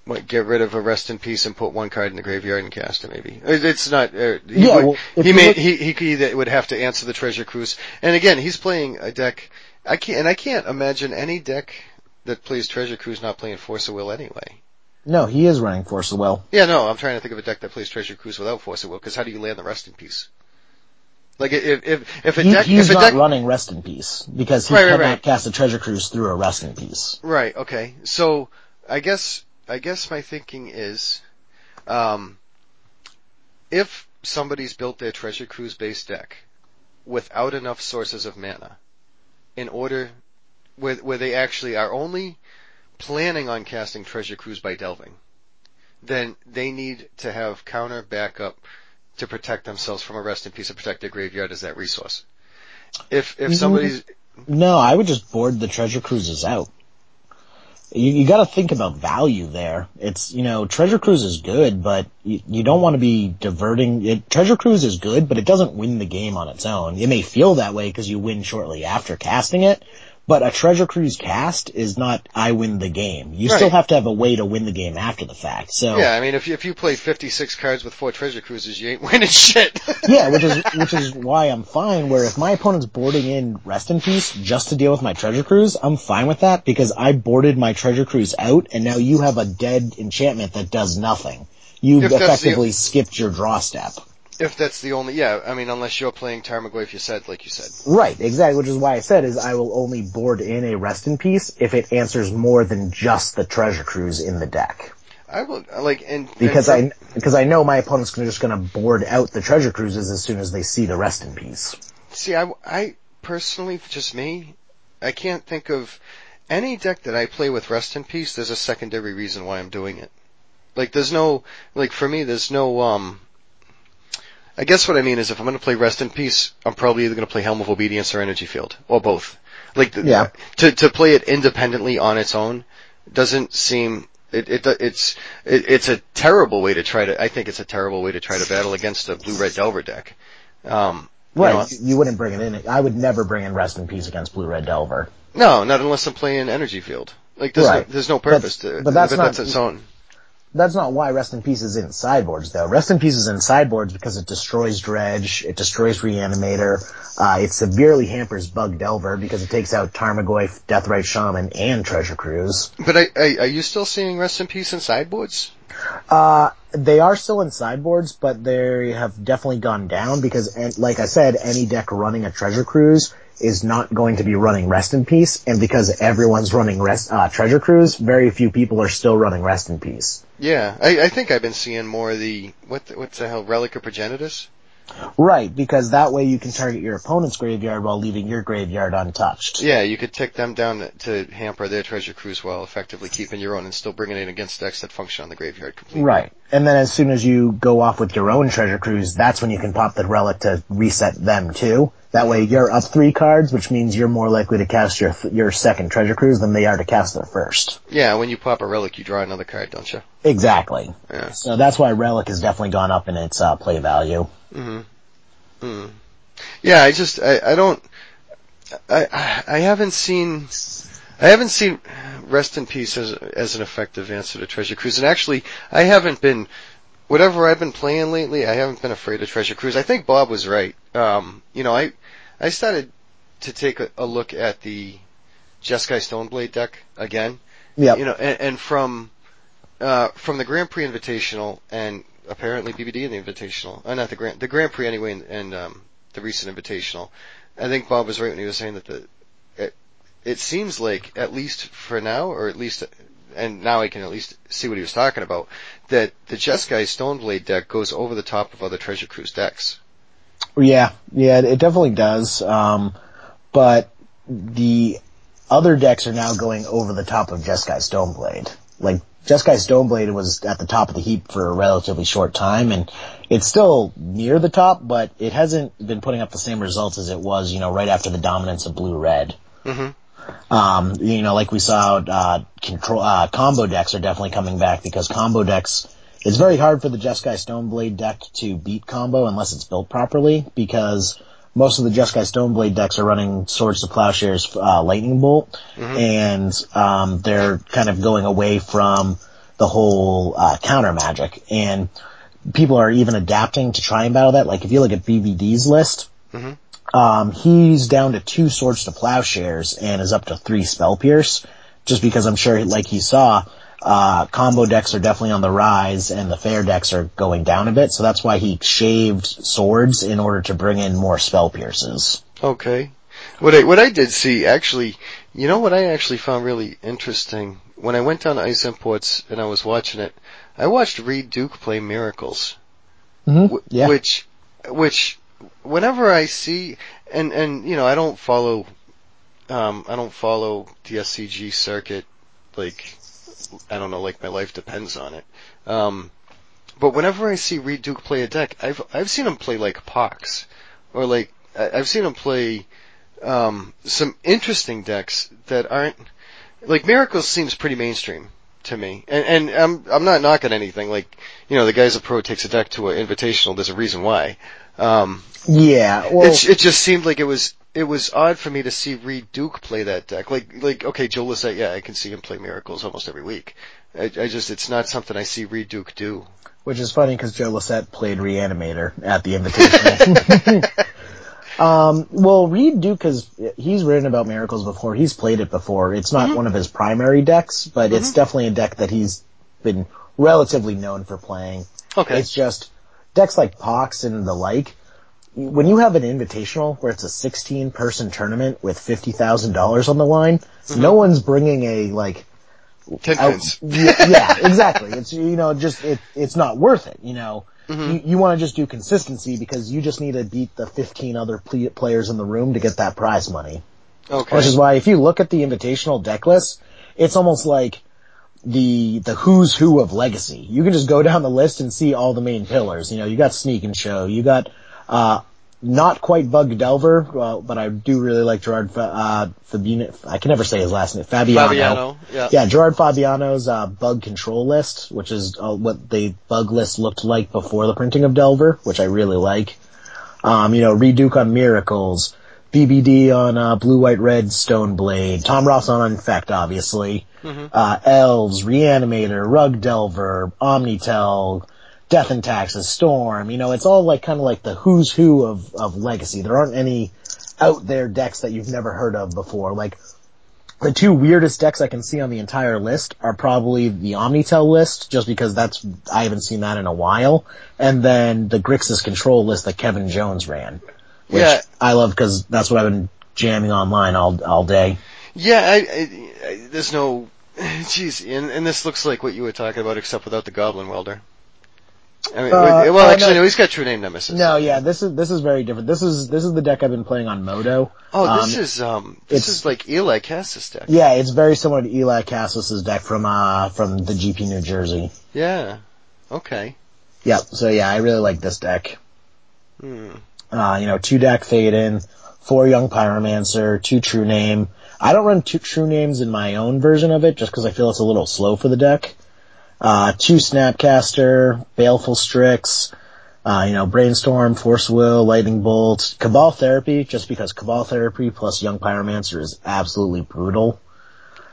What, get rid of a rest in peace and put one card in the graveyard and cast it. Maybe it's not. Uh, he Yeah, would, well, he may look- he he would have to answer the treasure cruise. And again, he's playing a deck. I can't and I can't imagine any deck that plays treasure cruise not playing force of will anyway. No, he is running Force of Will. Yeah, no, I'm trying to think of a deck that plays treasure cruise without force of will. Because how do you land the rest in peace? Like if if if a He, deck he's if a not deck running Rest in Peace because he Right, right, cannot right. cast a Treasure Cruise through a Rest in Peace. Right. Okay. So I guess I guess my thinking is, um, if somebody's built their treasure cruise base deck without enough sources of mana, in order where where they actually are only planning on casting treasure cruise by delving, then they need to have counter backup to protect themselves from a rest in peace and protect their graveyard as that resource. If if somebody's No, I would just board the Treasure Cruises out. You, you gotta think about value there. It's, you know, Treasure Cruise is good, but you, you don't want to be diverting it. Treasure Cruise is good, but it doesn't win the game on its own. It may feel that way because you win shortly after casting it, but a Treasure Cruise cast is not, I win the game. You still have to have a way to win the game after the fact. So, Yeah, I mean, if you, if you play 56 cards with four treasure cruises, you ain't winning shit. yeah, which is which is why I'm fine. Where if my opponent's boarding in Rest in Peace just to deal with my Treasure Cruise, I'm fine with that because I boarded my Treasure Cruise out, and now you have a dead enchantment that does nothing. You've If that's the- effectively skipped your draw step. If that's the only, yeah, I mean, unless you're playing Tarmogoyf, you said, like you said. Right, exactly. Which is why I said is I will only board in a Rest in Peace if it answers more than just the Treasure Cruise in the deck. I will, like, and, Because and I because I know my opponent's gonna- just going to board out the Treasure Cruises as soon as they see the Rest in Peace. see, I, I personally, just me, I can't think of any deck that I play with Rest in Peace. There's a secondary reason why I'm doing it. Like, there's no, like, for me, there's no, um, I guess what I mean is if I'm going to play Rest in Peace, I'm probably either going to play Helm of Obedience or Energy Field, or both. Like, the, Yeah. to to play it independently on its own doesn't seem it, it it's it, it's a terrible way to try to. I think it's a terrible way to try to battle against a blue red Delver deck. Um, you Right, know, you, wouldn't bring it in. I would never bring in Rest in Peace against Blue Red Delver. no, not unless I'm playing Energy Field. Like, there's Right. no, there's no purpose But- to. but that's not- that's its own. That's not why Rest in Peace is in sideboards though. Rest in Peace is in sideboards because it destroys Dredge, it destroys Reanimator, uh, it severely hampers Bug Delver because it takes out Tarmogoyf, Deathrite Shaman, and Treasure Cruise. But I, I, are you still seeing Rest in Peace in sideboards? Uh, they are still in sideboards, but they have definitely gone down because, and like I said, any deck running a Treasure Cruise is not going to be running Rest in Peace, and because everyone's running Rest, uh, Treasure Cruise, very few people are still running Rest in Peace. Yeah, I, I think I've been seeing more of the what the, what's the hell Relic of Progenitus? Right, because that way you can target your opponent's graveyard while leaving your graveyard untouched. Yeah, you could tick them down to hamper their treasure cruise while effectively keeping your own and still bringing it against decks that function on the graveyard completely. Right. And then as soon as you go off with your own treasure cruise, that's when you can pop the relic to reset them too. That way you're up three cards, which means you're more likely to cast your your second treasure cruise than they are to cast their first. Yeah, when you pop a relic, you draw another card, don't you? Exactly. Yeah. So that's why relic has definitely gone up in its uh, play value. Mm. Yeah, I just I, I don't I I I haven't seen I haven't seen Rest in Peace as as an effective answer to Treasure Cruise, and actually I haven't been whatever I've been playing lately. I haven't been afraid of Treasure Cruise. I think Bob was right. Um, you know, I I started to take a, a look at the Jeskai Stoneblade deck again. Yep. You know, and, and from uh, from the Grand Prix Invitational and apparently BBD in the Invitational, uh, not the Grand the Grand Prix anyway, and, and um, the recent Invitational. I think Bob was right when he was saying that the it, it seems like at least for now, or at least, and now I can at least see what he was talking about, that the Jeskai Stoneblade deck goes over the top of other Treasure Cruise decks. Yeah, yeah, it definitely does. Um, but the other decks are now going over the top of Jeskai Stoneblade. Like, Jeskai Stoneblade was at the top of the heap for a relatively short time, and it's still near the top, but it hasn't been putting up the same results as it was, you know, right after the dominance of Blue-Red. Mhm. Um, you know, like we saw, uh, control, uh, combo decks are definitely coming back because combo decks it's very hard for the Jeskai Stoneblade deck to beat combo unless it's built properly because most of the Jeskai Stoneblade decks are running Swords to Plowshares uh, Lightning Bolt, and um, they're kind of going away from the whole uh, counter magic. And people are even adapting to try and battle that. Like if you look at BBD's list, um, he's down to two Swords to Plowshares and is up to three Spell Pierce, just because I'm sure, like he saw, uh, combo decks are definitely on the rise and the fair decks are going down a bit, so that's why he shaved swords in order to bring in more spell pierces. Okay. What I what I did see actually, you know what I actually found really interesting when I went down to Ice Imports and I was watching it. I watched Reid Duke play Miracles, Mm-hmm. Yeah. which which whenever I see and and you know I don't follow um I don't follow the SCG circuit like I don't know like my life depends on it. Um but whenever I see Reid Duke play a deck, I've I've seen him play like Pox or like I've seen him play um some interesting decks that aren't like Miracles seems pretty mainstream to me. And and I'm I'm not knocking anything like you know the guy's a pro takes a deck to an invitational there's a reason why. Um Yeah, well, it, it just seemed like it was it was odd for me to see Reid Duke play that deck. Like like okay, Joe Lossett, yeah, I can see him play miracles almost every week. I, I just it's not something I see Reid Duke do. which is funny because Joe Lossett played Reanimator at the Invitational. um, well, Reed Duke has he's written about Miracles before. He's played it before. It's not one of his primary decks, but it's definitely a deck that he's been relatively known for playing. Okay. It's just decks like Pox and the like. When you have an invitational where it's a 16 person tournament with $50,000 on the line, mm-hmm. no one's bringing a like out- yeah, yeah, exactly. It's you know just it it's not worth it. You know, mm-hmm. you, you want to just do consistency because you just need to beat the 15 other ple- players in the room to get that prize money. Okay. Which is why if you look at the invitational deck list, it's almost like the the who's who of legacy. You can just go down the list and see all the main pillars. You know, you got Sneak and Show, you got uh not quite Bug Delver, well, but I do really like Gerard Fa- uh, Fabiano. I can never say his last name. Fabiano. Fabiano, yeah. Yeah, Gerard Fabiano's uh, bug control list, which is uh, what the bug list looked like before the printing of Delver, which I really like. Um, you know, Reid Duke on Miracles, BBD on uh, Blue White Red Stoneblade, Tom Ross on Infect, obviously, uh, Elves, Reanimator, Rug Delver, Omnitel, Death and Taxes, Storm. You know, it's all like kind of like the who's who of of Legacy. There aren't any out there decks that you've never heard of before. Like the two weirdest decks I can see on the entire list are probably the Omnitel list, just because that's I haven't seen that in a while, and then the Grixis Control list that Kevin Jones ran, which Yeah. I love because that's what I've been jamming online all all day. Yeah, I, I, I, there's no, jeez, and, and this looks like what you were talking about, except without the Goblin Welder. I mean, Uh, well, uh, actually, no. he's got True Name Nemesis. No, yeah, this is this is very different. This is this is the deck I've been playing on Modo. Oh, this Um, is um, this it's- is like Eli Kassis deck. Yeah, it's very similar to Eli Kassis' deck from uh from the GP New Jersey. Yeah. Okay. Yep. So yeah, I really like this deck. Hmm. Uh, you know, two Dack Fayden, four young pyromancer, two true name. I don't run two true names in my own version of it just because I feel it's a little slow for the deck. Uh, two snapcaster, baleful strix, uh, you know, brainstorm, force will, lightning bolt, cabal therapy, just because cabal therapy plus young pyromancer is absolutely brutal.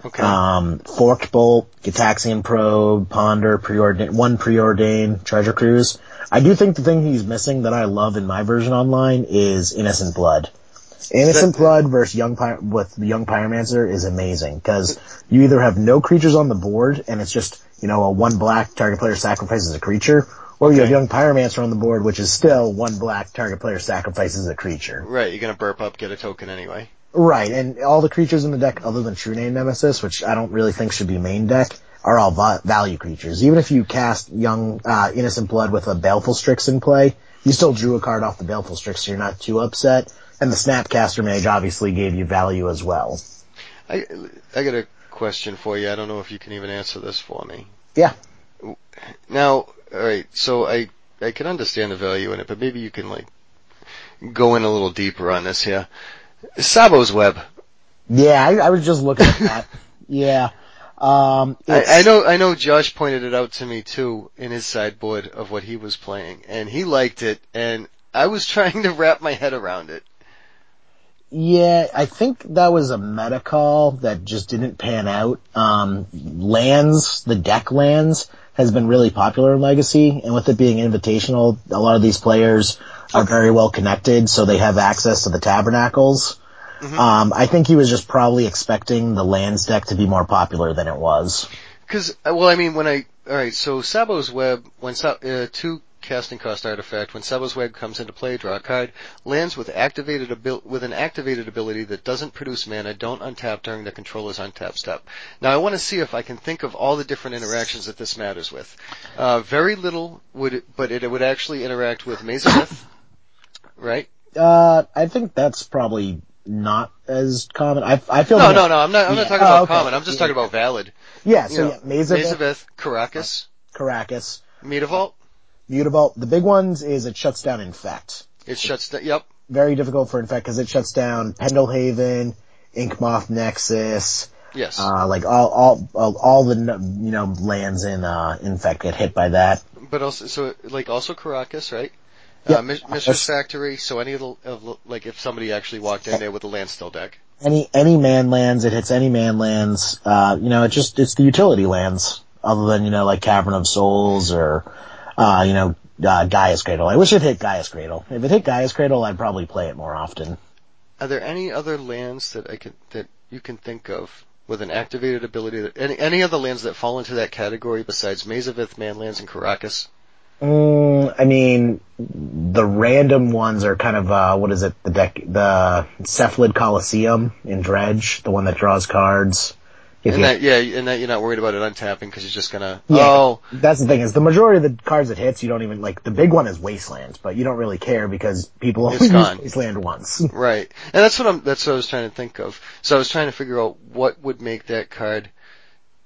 Okay. Um, Forked Bolt, Gitaxian Probe, Ponder, preordain, one preordain, Treasure Cruise. I do think the thing he's missing that I love in my version online is Innocent Blood. Innocent That- Blood versus Young with Young Pyromancer is amazing because you either have no creatures on the board and it's just you know a one black target player sacrifices a creature, or you have Young Pyromancer on the board which is still one black target player sacrifices a creature. right, you're gonna burp up, get a token anyway. Right, and all the creatures in the deck other than True Name Nemesis, which I don't really think should be main deck, are all va- value creatures. Even if you cast Young uh, Innocent Blood with a Baleful Strix in play, you still drew a card off the Baleful Strix, so you're not too upset. And the Snapcaster Mage obviously gave you value as well. I I got a question for you. I don't know if you can even answer this for me. Yeah. Now, all right. So I I can understand the value in it, but maybe you can like go in a little deeper on this here. Tsabo's Web. Yeah, I, I was just looking at that. Yeah. Um, I, I know, I know. Josh pointed it out to me too in his sideboard of what he was playing, and he liked it, and I was trying to wrap my head around it. Yeah, I think that was a meta call that just didn't pan out. Um, lands, the deck lands, has been really popular in Legacy, and with it being invitational, a lot of these players are very well connected, so they have access to the tabernacles. Um, I think he was just probably expecting the lands deck to be more popular than it was. Cause, uh, well, I mean, when I, alright, so Tsabo's Web, when, Sa- uh, two casting cost artifact, when Tsabo's comes into play, draw a card, lands with activated abil- with an activated ability that doesn't produce mana, don't untap during the controller's untap step. Now I want to see if I can think of all the different interactions that this matters with. Uh, very little would, it, but it, would actually interact with Maze of Ith, right? Uh, I think that's probably not as common. I, I feel No, more- no, no, I'm not, I'm Yeah. not talking Oh, about okay. common, I'm just Yeah. talking about valid. Yeah, You so know, yeah, Maze of Ith, Mazavith, Karakas, Karakas, Mutavault, Mutavault. The big ones is it shuts down Infect. it shuts down, yep, very difficult for Infect because it shuts down Pendelhaven, Inkmoth Nexus, yes. uh, like all, all, all, all the, you know, lands in, uh, Infect get hit by that. But also, so like also Karakas, right? Yep. Uh, Mishra's Factory. So any of the, of, the- like if somebody actually walked in there with a land still deck. Any, any man lands, it hits any man lands, uh, you know, it just, it's the utility lands, other than, you know, like Cavern of Souls or, uh, you know, uh, Gaea's Cradle. I wish it hit Gaea's Cradle. If it hit Gaea's Cradle, I'd probably play it more often. Are there any other lands that I could that you can think of with an activated ability that any any other lands that fall into that category besides Maze of Mazavith, Manlands, and Karakas? Mm, I mean, the random ones are kind of, uh, what is it, the deck, the Cephalid Coliseum in Dredge, the one that draws cards. And that yeah, and that you're not worried about it untapping because you're just gonna yeah, oh that's the thing is the majority of the cards it hits, you don't even, like, the big one is Wasteland, but you don't really care because people only It's use. Wasteland once. right. And that's what I'm that's what I was trying to think of. So I was trying to figure out what would make that card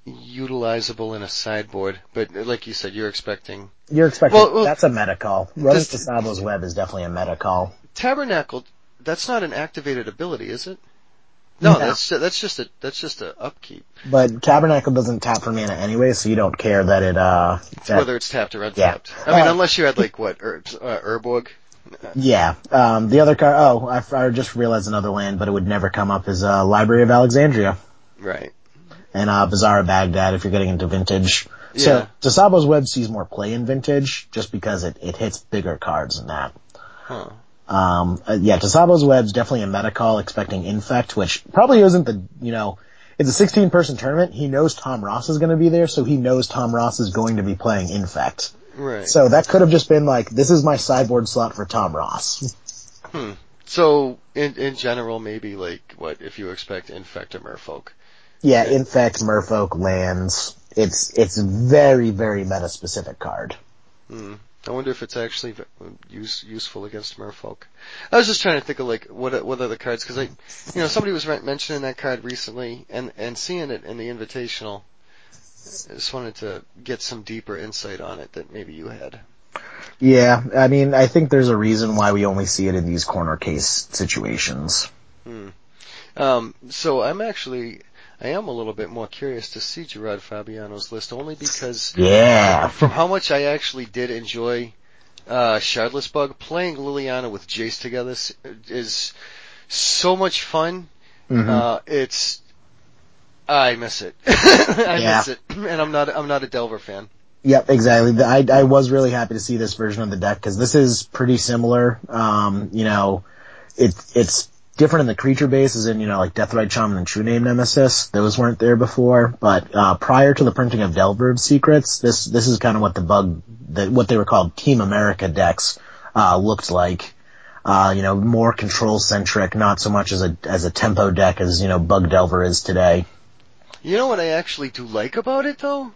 utilizable in a sideboard. But like you said, you're expecting You're expecting, Well, well, that's a meta call. Running this- to Tsabo's Web is definitely a meta call. Tabernacle, that's not an activated ability, is it? No, No. that's that's just a that's just a upkeep. But Tabernacle doesn't tap for mana anyway, so you don't care that it, uh, that- Whether it's tapped or Yeah. untapped. I mean, Uh, unless you had like what herbs, uh, Urborg. Yeah. Um, the other card, oh, I, I just realized another land, but it would never come up is, uh, Library of Alexandria. Right. And, uh, Bazaar of Baghdad if you're getting into vintage. Yeah. So, Tsabo's Web sees more play in vintage, just because it, it hits bigger cards than that. Huh. Um, uh, yeah, Tsabo's Web's definitely a meta call expecting Infect, which probably isn't the, you know, it's a 16 person tournament. He knows Tom Ross is going to be there, so he knows Tom Ross is going to be playing Infect. Right. So that could have just been like, this is my sideboard slot for Tom Ross. So in in general, maybe like what if you expect infect or merfolk. Yeah, Infect, Merfolk, lands. It's, it's very, very meta specific card. Hmm. I wonder if it's actually use, useful against merfolk. I was just trying to think of like what what other cards because I, you know, somebody was mentioning that card recently and and seeing it in the invitational. I just wanted to get some deeper insight on it that maybe you had. Yeah, I mean, I think there's a reason why we only see it in these corner case situations. Um, so I'm actually, I am a little bit more curious to see Gerard Fabiano's list only because Yeah. from how much I actually did enjoy uh, Shardless Bug, playing Liliana with Jace together is so much fun. Mhm. Uh, it's, I miss it. I Yeah. miss it, and I'm not, I'm not a Delver fan. Yep, exactly. I, I was really happy to see this version of the deck because this is pretty similar. Um, you know, it, it's different in the creature base as in, you know, like Deathrite Shaman and True Name Nemesis. Those weren't there before, but, uh, prior to the printing of Delver Secrets, this, this is kind of what the bug, the, what they were called Team America decks, uh, looked like. Uh, you know, more control centric, not so much as a, as a tempo deck as, you know, Bug Delver is today. You know what I actually do like about it though?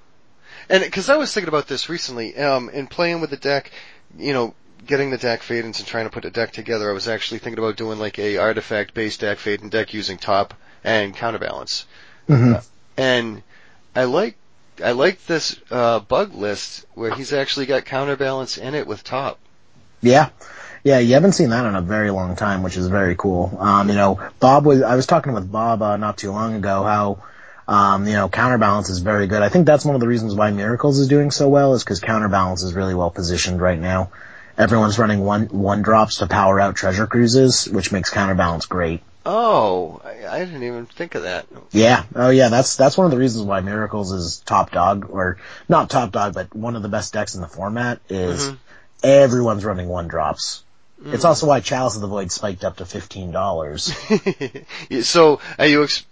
And because I was thinking about this recently, um, in playing with the deck, you know, getting the Dack Faydens and trying to put a deck together, I was actually thinking about doing like a artifact based Dack Fayden deck using top and counterbalance. Mhm. And I like, I like this, uh, bug list where he's actually got counterbalance in it with top. Yeah. Yeah, you haven't seen that in a very long time, which is very cool. Um, you know, Bob was, I was talking with Bob, uh, not too long ago how, Um, you know, counterbalance is very good. I think that's one of the reasons why Miracles is doing so well is because counterbalance is really well positioned right now. Everyone's running one one drops to power out treasure cruises, which makes counterbalance great. Oh, I, I didn't even think of that. Yeah. Oh yeah, that's that's one of the reasons why Miracles is top dog or not top dog, but one of the best decks in the format is Mhm. everyone's running one drops. Mm. It's also why Chalice of the Void spiked up to fifteen dollars. So, are you ex-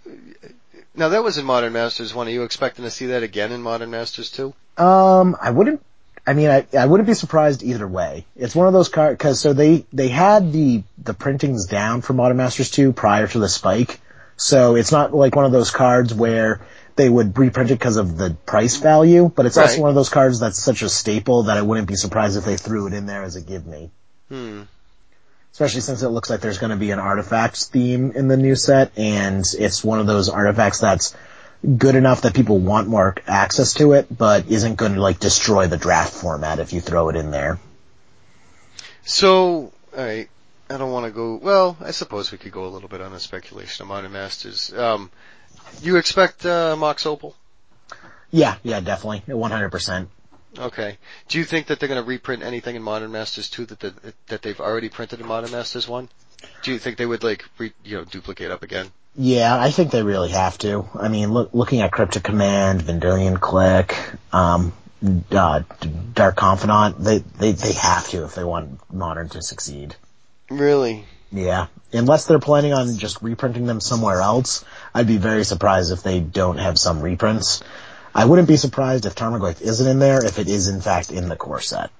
now that was in Modern Masters one. Are you expecting to see that again in Modern Masters two? Um, I wouldn't. I mean, I, I wouldn't be surprised either way. It's one of those cards because so they they had the the printings down for Modern Masters two prior to the spike, so it's not like one of those cards where they would reprint it because of the price value, but it's Right. also one of those cards that's such a staple that I wouldn't be surprised if they threw it in there as a give me. Hmm. Especially since it looks like there's going to be an artifacts theme in the new set, and it's one of those artifacts that's good enough that people want more access to it, but isn't going to like destroy the draft format if you throw it in there. So, alright, I don't want to go, well, I suppose we could go a little bit on a speculation of Modern Masters. Um, you expect, uh, Mox Opal? Yeah, yeah, definitely, 100%. Okay. Do you think that they're going to reprint anything in Modern Masters 2 that, that, that they've already printed in Modern Masters 1? Do you think they would like, re, you know, duplicate up again? Yeah, I think they really have to. I mean, look, looking at Cryptic Command, Vendilion Clique, um, uh, Dark Confidant, they, they, they have to if they want Modern to succeed. Really? Yeah. Unless they're planning on just reprinting them somewhere else, I'd be very surprised if they don't have some reprints. I wouldn't be surprised if Tarmogoyf isn't in there if it is in fact in the core set.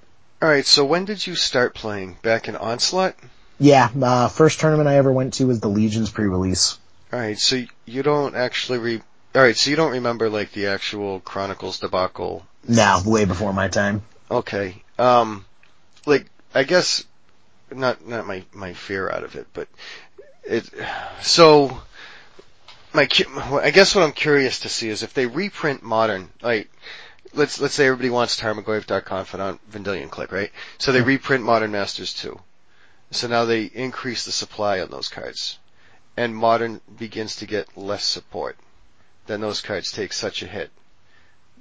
Alright, so when did you start playing? Back in Onslaught? Yeah, uh, first tournament I ever went to was the Legion's pre-release. Alright, so you don't actually re, alright, so you don't remember like the actual Chronicles debacle Now, way before my time. Okay. Um, like I guess not not my my fear out of it, but it. So my cu- I guess what I'm curious to see is if they reprint modern like. Let's let's say everybody wants Tarmogoyf, Dark Confidant, Vendilion Clique, right? So they reprint Modern Masters 2. So now they increase the supply on those cards. And Modern begins to get less support. Then those cards take such a hit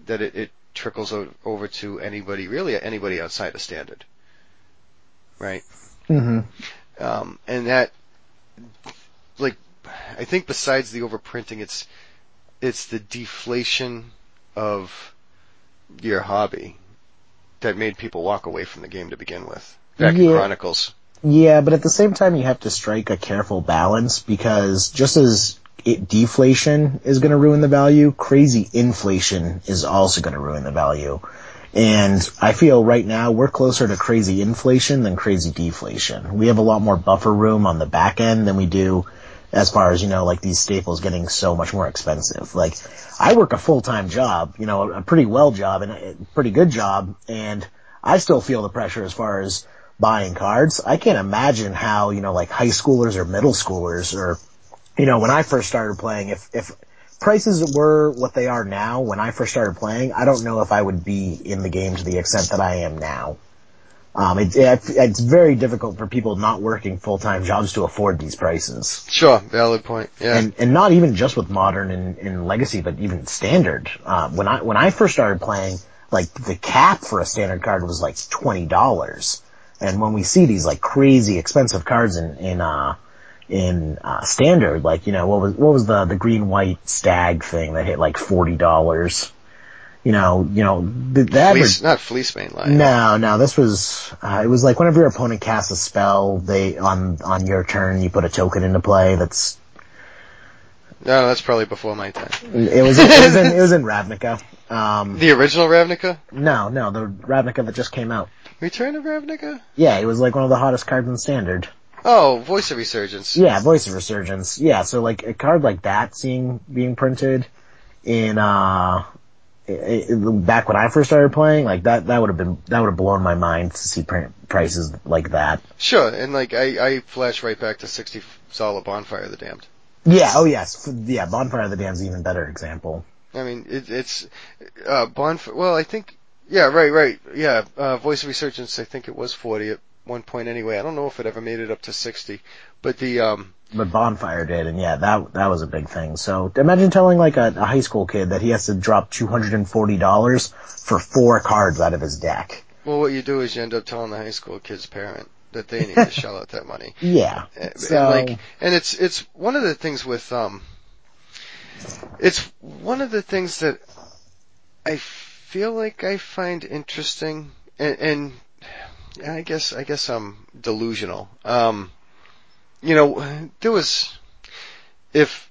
that it, it trickles o- over to anybody, really anybody outside the standard. Right? hmm Um, and that, like, I think besides the overprinting, it's, it's the deflation of your hobby that made people walk away from the game to begin with. Back in Chronicles. Yeah, but at the same time, you have to strike a careful balance because just as it, deflation is going to ruin the value, crazy inflation is also going to ruin the value. And I feel right now we're closer to crazy inflation than crazy deflation. We have a lot more buffer room on the back end than we do as far as, you know, like these staples getting so much more expensive. Like, I work a full-time job, you know, a pretty well job and a pretty good job, and I still feel the pressure as far as buying cards. I can't imagine how, you know, like high schoolers or middle schoolers or, you know, when I first started playing, if, if prices were what they are now, when I first started playing, I don't know if I would be in the game to the extent that I am now. Um, it, it, it's very difficult for people not working full-time jobs to afford these prices. Sure, valid point. Yeah. And, and not even just with modern and, and legacy, but even standard. Uh, when I, when I first started playing, like the cap for a standard card was like $20. And when we see these like crazy expensive cards in, in, uh, in, uh, standard, like, you know, what was, what was the, the green white stag thing that hit like $40? You know, you know, the, the Fleece, not Fleecemane Lion. no, no, this was, uh, it was like whenever your opponent casts a spell, they, on, on your turn, you put a token into play that's, No, that's probably before my time. it was, it was in, it was in Ravnica. Um, The original Ravnica? no, no, the Ravnica that just came out. Return of Ravnica? Yeah, it was like one of the hottest cards in standard. Oh, Voice of Resurgence. Yeah, Voice of Resurgence. Yeah, so like a card like that seeing, being printed in, uh, i i back when I first started playing, like that, that would have been, that would have blown my mind to see print prices like that. Sure, and like I, I flash right back to 60 Solid Bonfire of the Damned. Yeah, oh yes, yeah, Bonfire of the Damned's an even better example. I mean, it, it's uh, Bonfire. Well, I think Yeah, right, right. Yeah, uh, Voice of Resurgence, I think it was 40 at one point anyway. I don't know if it ever made it up to 60. But the, um, But Bonfire did, and yeah, that that was a big thing. So imagine telling like a, a high school kid that he has to drop two hundred and forty dollars for four cards out of his deck. well, what you do is you end up telling the high school kid's parent that they need to shell out that money. Yeah. And, So and like, and it's, it's one of the things with, um, it's one of the things that I feel like I find interesting and, and I guess, I guess I'm delusional. Um, you know, there was, if,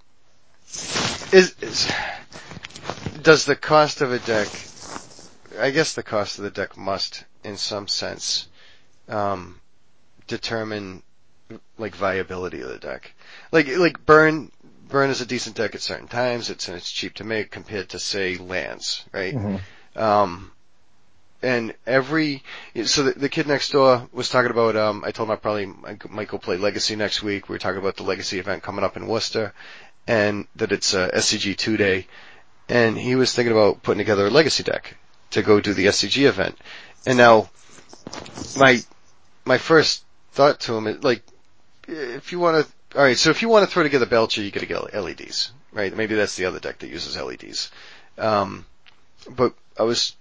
is, is, does the cost of a deck, I guess the cost of the deck must, in some sense, um, determine like viability of the deck. Like like burn burn is a decent deck at certain times. It's and it's cheap to make compared to say lands, right? Mhm. Um, and every so the, the kid next door was talking about. Um, I told him I probably go play Legacy next week. We were talking about the Legacy event coming up in Worcester, and that it's a SCG two day. And he was thinking about putting together a Legacy deck to go do the SCG event. And now, my my first thought to him is like, if you want to, all right. So if you want to throw together Belcher, you got to get LEDs, right? Maybe that's the other deck that uses LEDs. Um, but I was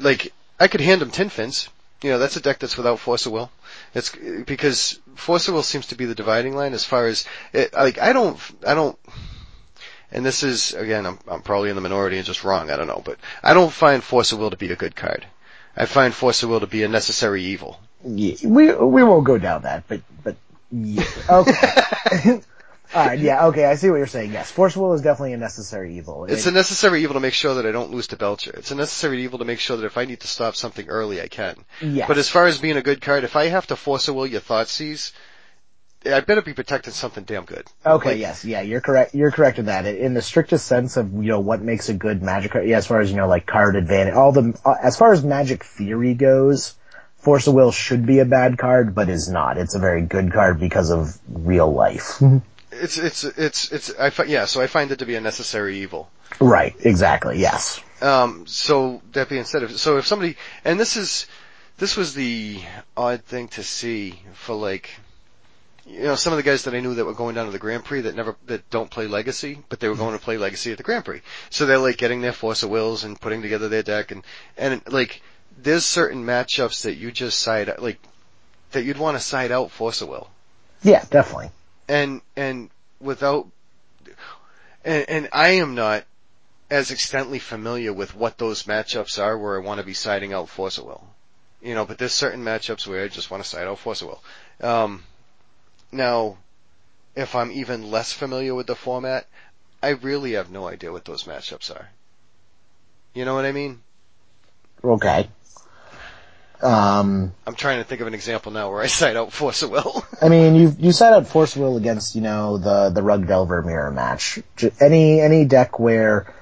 like, I could hand him Tin Fins. You know, that's a deck that's without Force of Will. It's because Force of Will seems to be the dividing line as far as it, like I don't I don't. And this is again, I'm I'm probably in the minority and just wrong. I don't know, but I don't find Force of Will to be a good card. I find Force of Will to be a necessary evil. yeah, we we won't go down that, but but yeah, okay. All right, yeah, okay, I see what you're saying. Yes, Force Will is definitely a necessary evil. It's It- a necessary evil to make sure that I don't lose to Belcher. It's a necessary evil to make sure that if I need to stop something early, I can. yes. But as far as being a good card, if I have to force a will your Thoughtseize, I better be protecting something damn good. Okay, Like- yes, yeah, you're correct. You're correct in that. In the strictest sense of you know what makes a good magic card, yeah, as far as you know, like card advantage, all the uh, as far as magic theory goes, Force of Will should be a bad card, but is not. It's a very good card because of real life. It's it's it's it's I fi- yeah. So I find it to be a necessary evil. right, exactly. Yes. Um, so that being said, if, so if somebody, and this is, this was the odd thing to see for like, you know, some of the guys that I knew that were going down to the Grand Prix that never, that don't play Legacy, but they were going to play Legacy at the Grand Prix. So they're like getting their Force of Wills and putting together their deck and, and like, there's certain matchups that you just side, like, that you'd want to side out Force of Will Yeah, definitely. And and without and, and I am not as extensively familiar with what those matchups are where I want to be siding out of Will. You know, but there's certain matchups where I just want to side out of Will. Um, now, if I'm even less familiar with the format, I really have no idea what those matchups are. You know what I mean? Okay. Um, I'm trying to think of an example now where I side out Force of Will. I mean, you you set out Force Will against you know the the Rug Delver mirror match. Any any deck where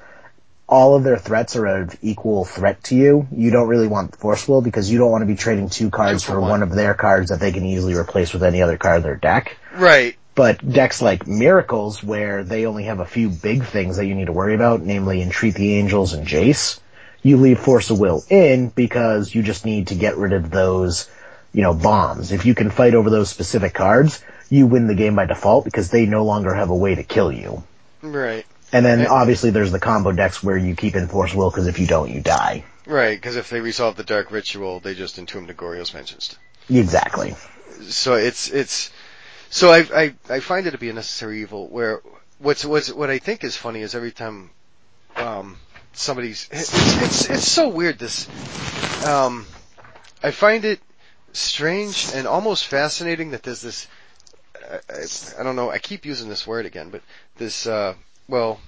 all of their threats are of equal threat to you, you don't really want Force Will because you don't want to be trading two cards for for one. one of their cards that they can easily replace with any other card in their deck. right. But decks like Miracles, where they only have a few big things that you need to worry about, namely Entreat the Angels and Jace, you leave Force of Will in because you just need to get rid of those, you know, bombs. If you can fight over those specific cards, you win the game by default because they no longer have a way to kill you. Right. And then And- obviously there's the combo decks where you keep in Force Will because if you don't, you die. Right, because if they resolve the Dark Ritual, they just entomb Negorio's Vengeance. Exactly. so it's it's so I I I find it to be a necessary evil. Where what's what's what I think is funny is every time um somebody's it's it's it's so weird this um I find it strange and almost fascinating that there's this I, I, I don't know I keep using this word again but this uh well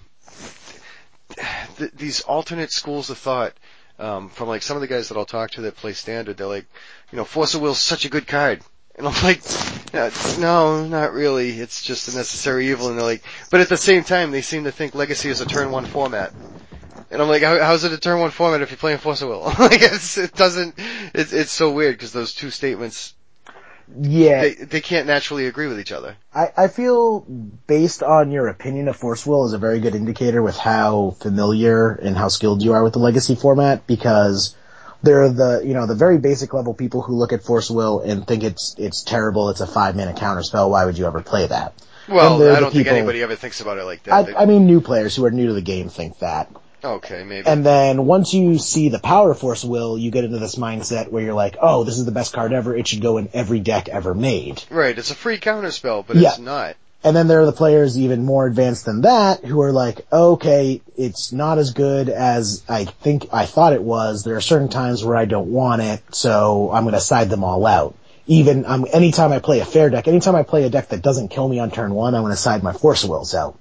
th- these alternate schools of thought um, from like some of the guys that I'll talk to that play standard, they're like, you know, Force of Will's such a good card. And I'm like, "Uh, no, not really. It's just a necessary evil. And they're like, but at the same time, they seem to think Legacy is a turn one format. And I'm like, How, how's it a turn one format if you're playing Force of Will? like, it's, it doesn't. It's it's so weird because those two statements Yeah, They they can't naturally agree with each other. I, I feel based on your opinion of Force Will is a very good indicator with how familiar and how skilled you are with the Legacy format because there are the, you know, the very basic level people who look at Force Will and think it's, it's terrible, it's a five mana counter spell, why would you ever play that? Well, I don't think anybody ever thinks about it like that. I, I mean new players who are new to the game think that. Okay, maybe. And then once you see the power Force Will, you get into this mindset where you're like, oh, this is the best card ever, it should go in every deck ever made. right, it's a free counterspell, but Yeah. it's not. And then there are the players even more advanced than that who are like, okay, it's not as good as I think I thought it was. There are certain times where I don't want it, so I'm gonna side them all out. Even, um, anytime I play a fair deck, anytime I play a deck that doesn't kill me on turn one, I'm gonna side my Force Wills out.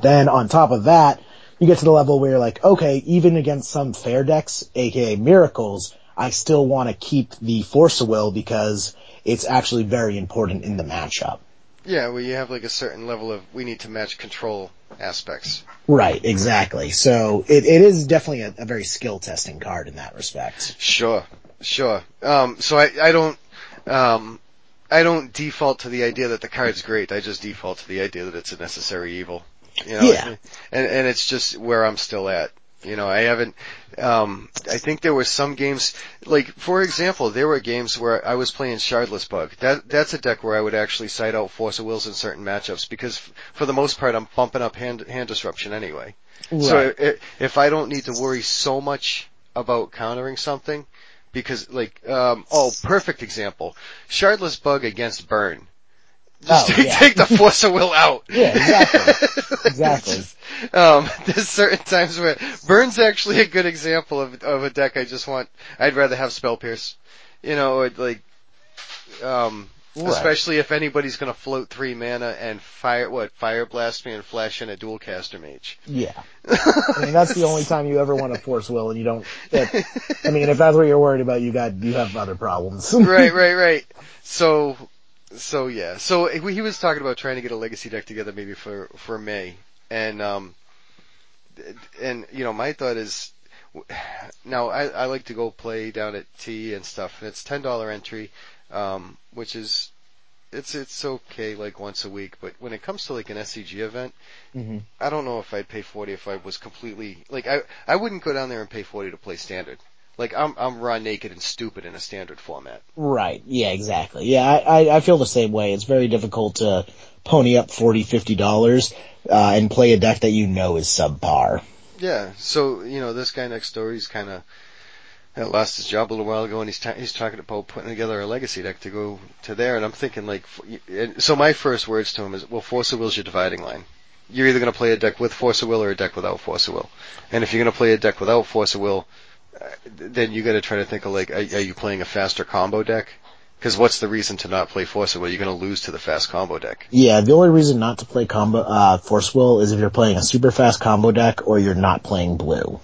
Then on top of that, you get to the level where you're like, okay, even against some fair decks, aka miracles, I still want to keep the Force of Will because it's actually very important in the matchup. Yeah, well, you have like a certain level of we need to match control aspects. Right, exactly. So it, it is definitely a, a very skill testing card in that respect. Sure, sure. Um, so I, I don't, um, I don't default to the idea that the card's great. I just default to the idea that it's a necessary evil. You know, Yeah. and and it's just where I'm still at. You know, I haven't. Um, I think there were some games, like for example, there were games where I was playing Shardless Bug. That that's a deck where I would actually side out Force of Wills in certain matchups because f- for the most part I'm bumping up hand hand disruption anyway. So i if I don't need to worry so much about countering something, because like, um, oh, perfect example, Shardless Bug against Burn. Just Oh, take, yeah. take the Force of Will out. Yeah, exactly. Exactly. Um, there's certain times where Burn's actually a good example of of a deck I just want. I'd rather have Spell Pierce, you know, or like, um, Right. especially if anybody's gonna float three mana and fire what Fire Blast me and flash in a Dualcaster Mage. Yeah. I mean, that's the only time you ever want to force will and you don't, that, I mean, if that's what you're worried about, you got, you have other problems. right, right, right. So, so yeah. So he he was talking about trying to get a legacy deck together maybe for for May, and um, and you know my thought is, now I I like to go play down at T and stuff, and it's ten dollar entry, um, which is. It's it's okay like once a week, but when it comes to like an SCG event, hmm I don't know if I'd pay forty if I was completely like I I wouldn't go down there and pay forty to play standard. Like I'm I'm raw naked and stupid in a standard format. Right. Yeah, exactly. Yeah, I, I, I feel the same way. It's very difficult to pony up forty, fifty dollars, uh, and play a deck that you know is subpar. Yeah, so you know this guy next door, he's kind of lost his job a little while ago, and he's ta- he's talking about putting together a legacy deck to go to there. And I'm thinking like, so my first words to him is, well, Force of Will's your dividing line. You're either going to play a deck with Force of Will or a deck without Force of Will. And if you're going to play a deck without Force of Will, then you got to try to think of like, are, are you playing a faster combo deck? Because what's the reason to not play Force Will? You're going to lose to the fast combo deck. Yeah, the only reason not to play combo, uh, Force Will is if you're playing a super fast combo deck or you're not playing blue.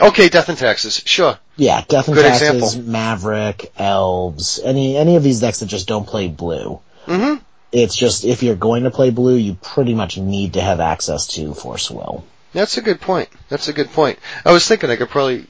Okay, Death and Taxes, sure. Yeah, Death and Good Taxes, example. Maverick, Elves, any, any of these decks that just don't play blue. hmm It's just, if you're going to play blue, you pretty much need to have access to Force Will. That's a good point. That's a good point. I was thinking I could probably,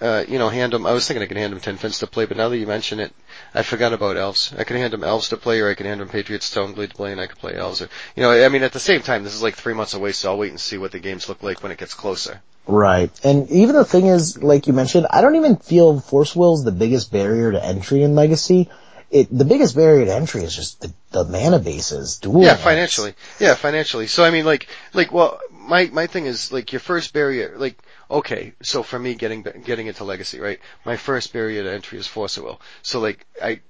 uh, you know, hand them. I was thinking I could hand them tin fins to play, but now that you mention it, I forgot about elves. I could hand them elves to play, or I could hand them Patriots Stoneblade to play, and I could play elves. Or, you know, I mean, at the same time, this is like three months away, so I'll wait and see what the games look like when it gets closer. Right. And even the thing is, like you mentioned, I don't even feel Force Will's the biggest barrier to entry in Legacy. It, the biggest barrier to entry is just the, the mana bases, dual Yeah, financially. Yeah, financially. So I mean, like, like, well, my my thing is like your first barrier. Like, okay, so for me getting getting into Legacy, right? My first barrier to entry is Force of Will. So like, I.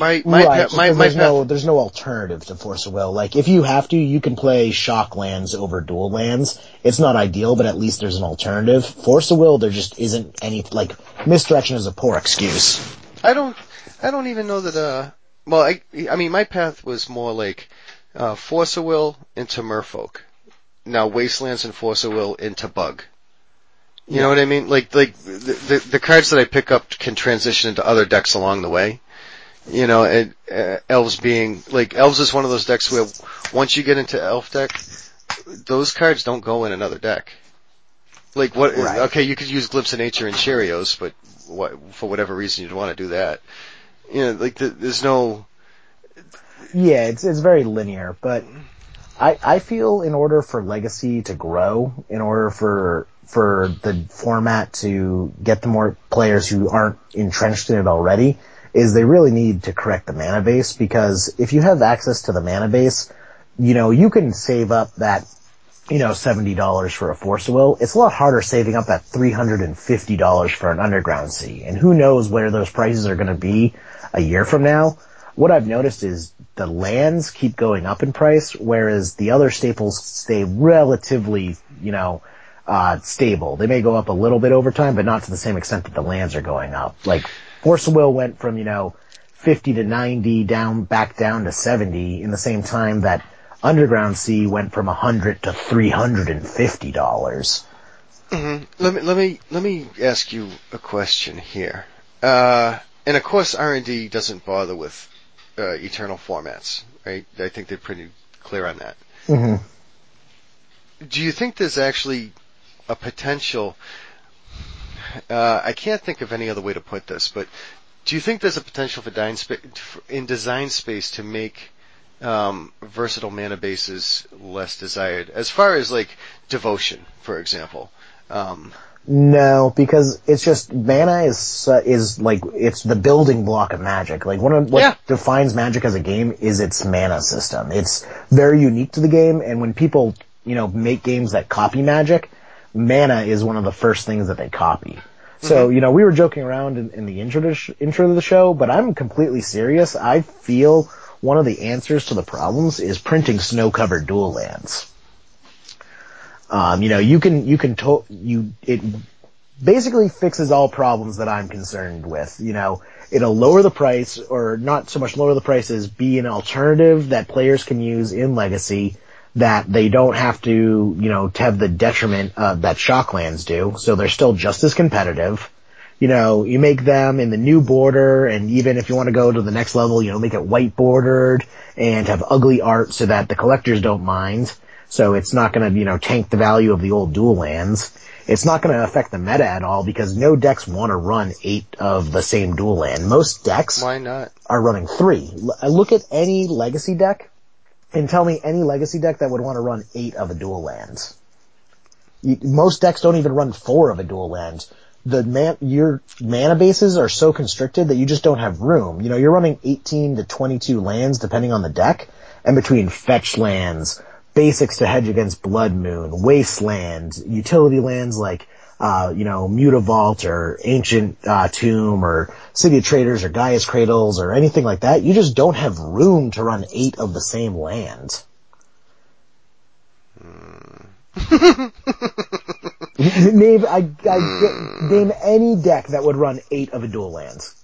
My my right, pa- my my there's path- no there's no alternative to Force of Will. Like if you have to, you can play shock lands over dual lands. It's not ideal, but at least there's an alternative. Force of Will, there just isn't any like misdirection is a poor excuse. I don't, I don't even know that, uh, well, I, I mean, my path was more like, uh, Force of Will into Merfolk. Now Wastelands and Force of Will into Bug. You know what I mean? Like, like, the, the, the cards that I pick up can transition into other decks along the way. You know, and, uh, Elves being, like, Elves is one of those decks where once you get into Elf deck, those cards don't go in another deck. Like what? Right. Okay, you could use Glimpse of Nature and Cheerios, but what, for whatever reason you'd want to do that. You know, like the, there's no. Yeah, it's it's very linear, but I I feel in order for Legacy to grow, in order for for the format to get the more players who aren't entrenched in it already, is they really need to correct the mana base because if you have access to the mana base, you know, you can save up that you know, $70 for a Force Will, it's a lot harder saving up that $350 for an Underground Sea. And who knows where those prices are going to be a year from now. What I've noticed is the lands keep going up in price, whereas the other staples stay relatively, you know, uh, stable. They may go up a little bit over time, but not to the same extent that the lands are going up. Like, Force of Will went from, you know, 50 to 90 down, back down to 70 in the same time that Underground Sea went from 100 to $350. Let me let me let me ask you a question here. Uh, and of course, R and D doesn't bother with uh, eternal formats, right? I think they're pretty clear on that. Mhm. Do you think there's actually a potential? Uh, I can't think of any other way to put this, but do you think there's a potential for in design space to make um, versatile mana bases less desired, as far as like devotion, for example? Um, No, because it's just mana is uh, is like it's the building block of Magic. Like one of what Yeah. defines Magic as a game is its mana system. It's very unique to the game, and when people you know make games that copy Magic, mana is one of the first things that they copy. So you know we were joking around in, in the intro to sh- intro to the show, but I'm completely serious. I feel one of the answers to the problems is printing snow-covered dual lands. Um, you know, you can, you can to, you, it basically fixes all problems that I'm concerned with. You know, it'll lower the price, or not so much lower the price as be an alternative that players can use in Legacy that they don't have to, you know, have the detriment uh, that Shocklands do. So they're still just as competitive. You know, you make them in the new border, and even if you want to go to the next level, you know, make it white bordered and have ugly art so that the collectors don't mind. So it's not going to, you know, tank the value of the old dual lands. It's not going to affect the meta at all because no decks want to run eight of the same dual land. Most decks why not? are running three. L- uh, look at any legacy deck and tell me any legacy deck that would want to run eight of a dual land. You, most decks don't even run four of a dual land. The man, your mana bases are so constricted that you just don't have room. You know, you're running 18 to 22 lands depending on the deck, and between fetch lands, basics to hedge against Blood Moon, Wasteland, utility lands like, uh, you know, Mutavault or Ancient uh, Tomb or City of Traders or Gaea's Cradles or anything like that, you just don't have room to run eight of the same land. name I, I name any deck that would run eight of a dual lands.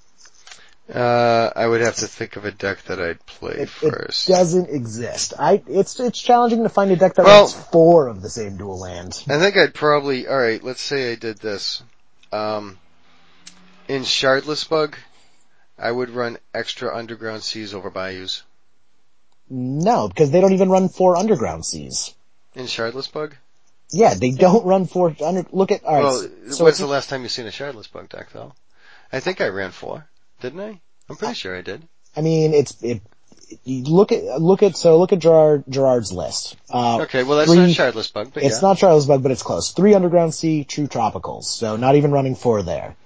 Uh, I would have to think of a deck that I'd play It, it doesn't exist. I it's it's challenging to find a deck that Well- runs four of the same dual lands. I think I'd probably, alright, let's say I did this. Um, in Shardless Bug, I would run extra Underground Seas over Bayous. No, because they don't even run four underground seas. In Shardless Bug? Yeah, they don't run four under. Look at all right. well, so what's the last time you've seen a Shardless Bug deck, though? I think I ran four, didn't I? I'm pretty sure I did. I mean, it's it. Look at look at so look at Gerard Gerard's list. Uh, Okay, well that's three- not Shardless Bug, but It's yeah. not Shardless Bug, but it's close. Three underground sea, true tropicals. So not even running four there.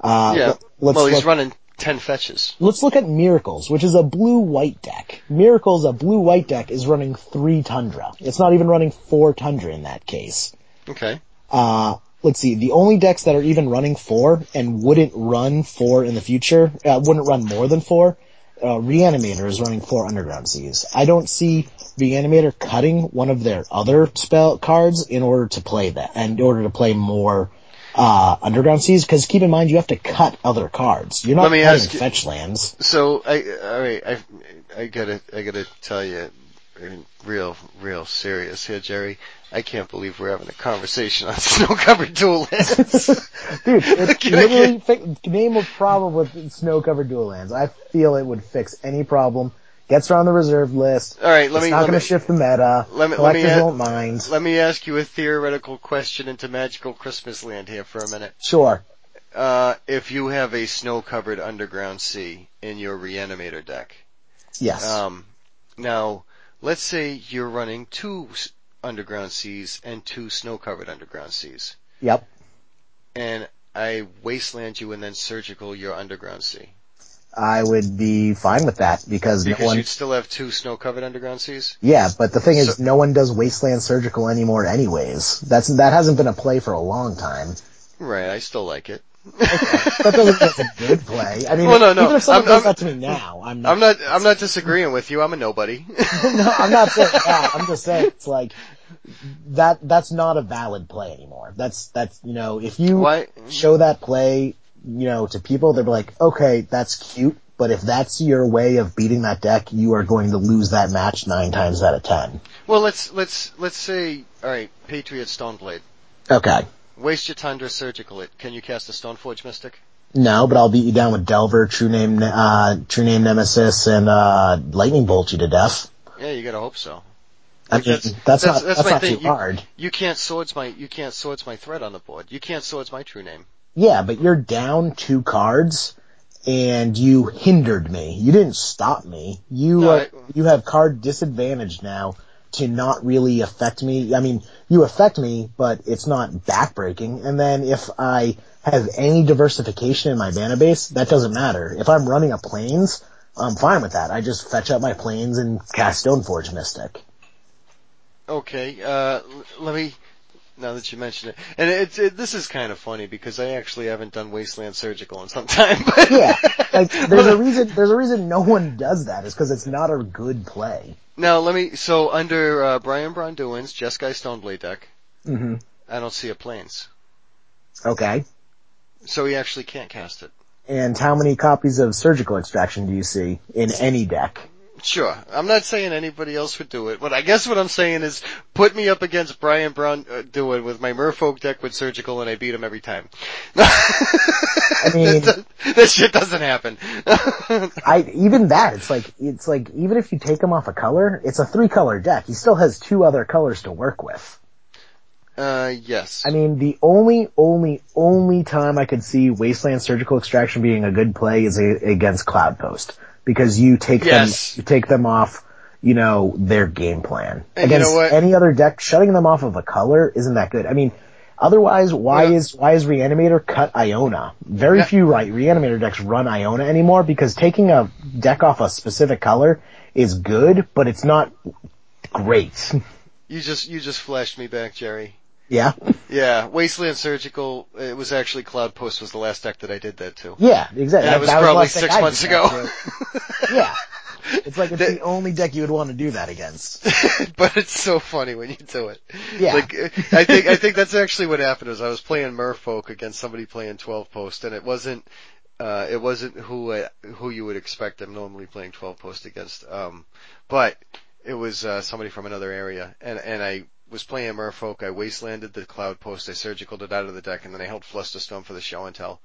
Uh, yeah. well, he's look- running ten fetches. Let's look at Miracles, which is a blue-white deck. Miracles, a blue-white deck, is running three Tundra. It's not even running four Tundra in that case. Okay. Uh, let's see, the only decks that are even running four and wouldn't run four in the future, uh, wouldn't run more than four, uh, Reanimator is running four Underground Seas. I don't see Reanimator cutting one of their other spell cards in order to play that, and in order to play more, uh, Underground Seas, because keep in mind you have to cut other cards. You're not Let me cutting ask fetch lands. So I, all right, I, I gotta, I gotta tell you, real, real serious here, Jerry. I can't believe we're having a conversation on snow-covered dual lands. Dude, it's literally fi- name a problem with snow-covered dual lands. I feel it would fix any problem. Gets around the reserve list. All right, let it's me, not going to shift the meta. let me- let me won't mind. let me ask you a theoretical question into magical Christmas land here for a minute. Sure. uh, if you have a snow-covered underground sea in your reanimator deck. Yes. Um, now, let's say you're running two underground seas and two snow-covered underground seas, yep. and I wasteland you and then surgical your underground sea. I would be fine with that because, Because no one. you'd still have two snow-covered underground seas. Yeah, but the thing is, So- no one does wasteland surgical anymore, anyways. That's that hasn't been a play for a long time. Right, I still like it. That doesn't it's a good play. I mean, Well, no, no. even if someone I'm- does I'm- that to me now, I'm not. I'm not. I'm not disagreeing with you. I'm a nobody. no, I'm not saying that. I'm just saying it's like that. That's not a valid play anymore. That's that's you know if you Why? show that play, you know, to people, they'll be like, okay, that's cute. But if that's your way of beating that deck, you are going to lose that match nine times out of ten. Well, let's let's let's say. All right, Patriot Stoneblade. Okay. Waste your Tundra Surgical it. Can you cast a Stoneforge Mystic? No, but I'll beat you down with Delver, True Name, uh, True Name Nemesis, and uh, Lightning Bolt you to death. Yeah, you gotta hope so. I mean, that's- that's, that's- not that's that's, my not thing. too You- hard. You can't swords my you can't swords my threat on the board. You can't swords my true name. Yeah, but you're down two cards, and you hindered me. You didn't stop me. You No, are, I- you have card disadvantage now to not really affect me. I mean, you affect me, but it's not backbreaking. And then if I have any diversification in my mana base, that doesn't matter. If I'm running a planes, I'm fine with that. I just fetch up my planes and cast Stoneforge Mystic. Okay, uh, let me. Now that you mention it, and it's it, this is kind of funny because I actually haven't done Wasteland Surgical in some time. But Yeah, like there's a reason. There's a reason no one does that. Is because it's not a good play. Now let me. So under uh, Brian Braun-Duin's Jeskai Stoneblade deck, hmm I don't see a planes, Okay. so he actually can't cast it. And how many copies of Surgical Extraction do you see in any deck? Sure, I'm not saying anybody else would do it, but I guess what I'm saying is put me up against Brian Brown uh, doing with my Merfolk deck with Surgical, and I beat him every time. I mean- that, that shit doesn't happen. I even that it's like it's like even if you take him off a color, it's a three color deck. He still has two other colors to work with. uh, yes. I mean, the only, only, only time I could see Wasteland Surgical Extraction being a good play is a, against Cloudpost because you take Yes. them, you take them off, you know, their game plan. And you against know any other deck, shutting them off of a color isn't that good. I mean, otherwise, why Yeah. is why is Reanimator cut Iona? Very Yeah. few right Reanimator decks run Iona anymore because taking a deck off a specific color is good, but it's not great. you just you just flashed me back, Jerry. Yeah, Yeah, Wasteland Surgical. It was actually Cloudpost was the last deck that I did that to. yeah, exactly. And it was That probably deck six months ago. yeah. It's like it's That- the only deck you would want to do that against. but it's so funny when you do it. Yeah. Like I think I think that's actually what happened was I was playing Merfolk against somebody playing 12 post and it wasn't uh it wasn't who I, who you would expect I'm normally playing 12 post against um but it was uh somebody from another area and and I was playing Merfolk I wastelanded the cloudpost I surgicaled it out of the deck and then I held Flusterstorm for the show and tell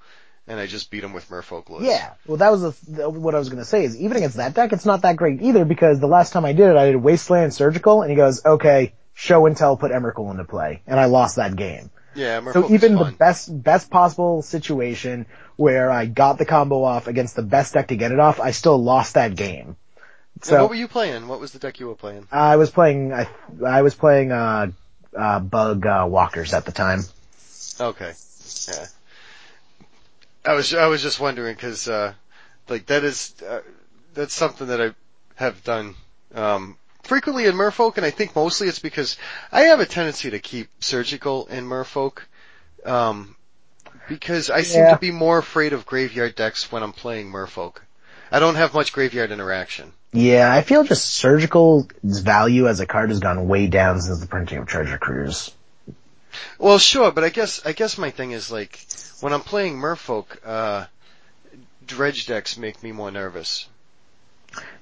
and I just beat him with Merfolk Lewis. Yeah. Well, that was the, what I was going to say is even against that deck, it's not that great either because the last time I did it, I did Wasteland Surgical and he goes, okay, show and tell, put Emrakul into play. And I lost that game. Yeah, Merfolk So even the best, best possible situation where I got the combo off against the best deck to get it off, I still lost that game. So what were you playing? What was the deck you were playing? I was playing, I, I was playing, uh, uh, bug, uh, walkers at the time. Okay. Yeah. I was I was just wondering because uh, like that is uh, that's something that I have done um, frequently in Merfolk, and I think mostly it's because I have a tendency to keep surgical in Merfolk. Um, because I seem Yeah. to be more afraid of graveyard decks when I'm playing Merfolk. I don't have much graveyard interaction. Yeah, I feel just surgical value as a card has gone way down since the printing of Treasure Cruise. Well, sure, but I guess I guess my thing is like when I'm playing Merfolk, uh, dredge decks make me more nervous.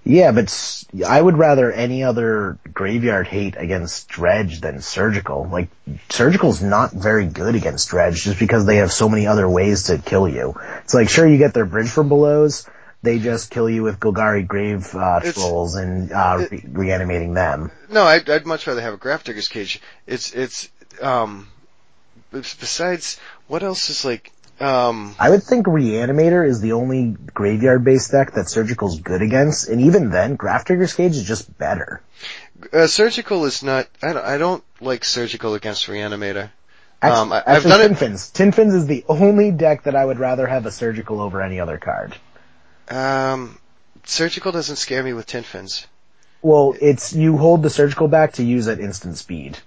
Yeah, but I would rather any other graveyard hate against Dredge than Surgical. Like, Surgical's not very good against Dredge just because they have so many other ways to kill you. It's like, sure, you get their Bridge from Belows, they just kill you with Golgari Grave uh, Trolls and uh, it- re- reanimating them. No, I'd, I'd much rather have a Grafdigger's Cage. It's, it's, um, besides, what else is like, Um, I would think Reanimator is the only graveyard-based deck that Surgical's good against, and even then, Grafdigger's Cage is just better. uh, surgical is not. I don't, I don't like surgical against reanimator. Actually, Um, I- I've actually, done it- Tinfins. Tinfins is the only deck that I would rather have a Surgical over any other card. Um, surgical doesn't scare me with tin fins. Well, it's, you hold the Surgical back to use at instant speed,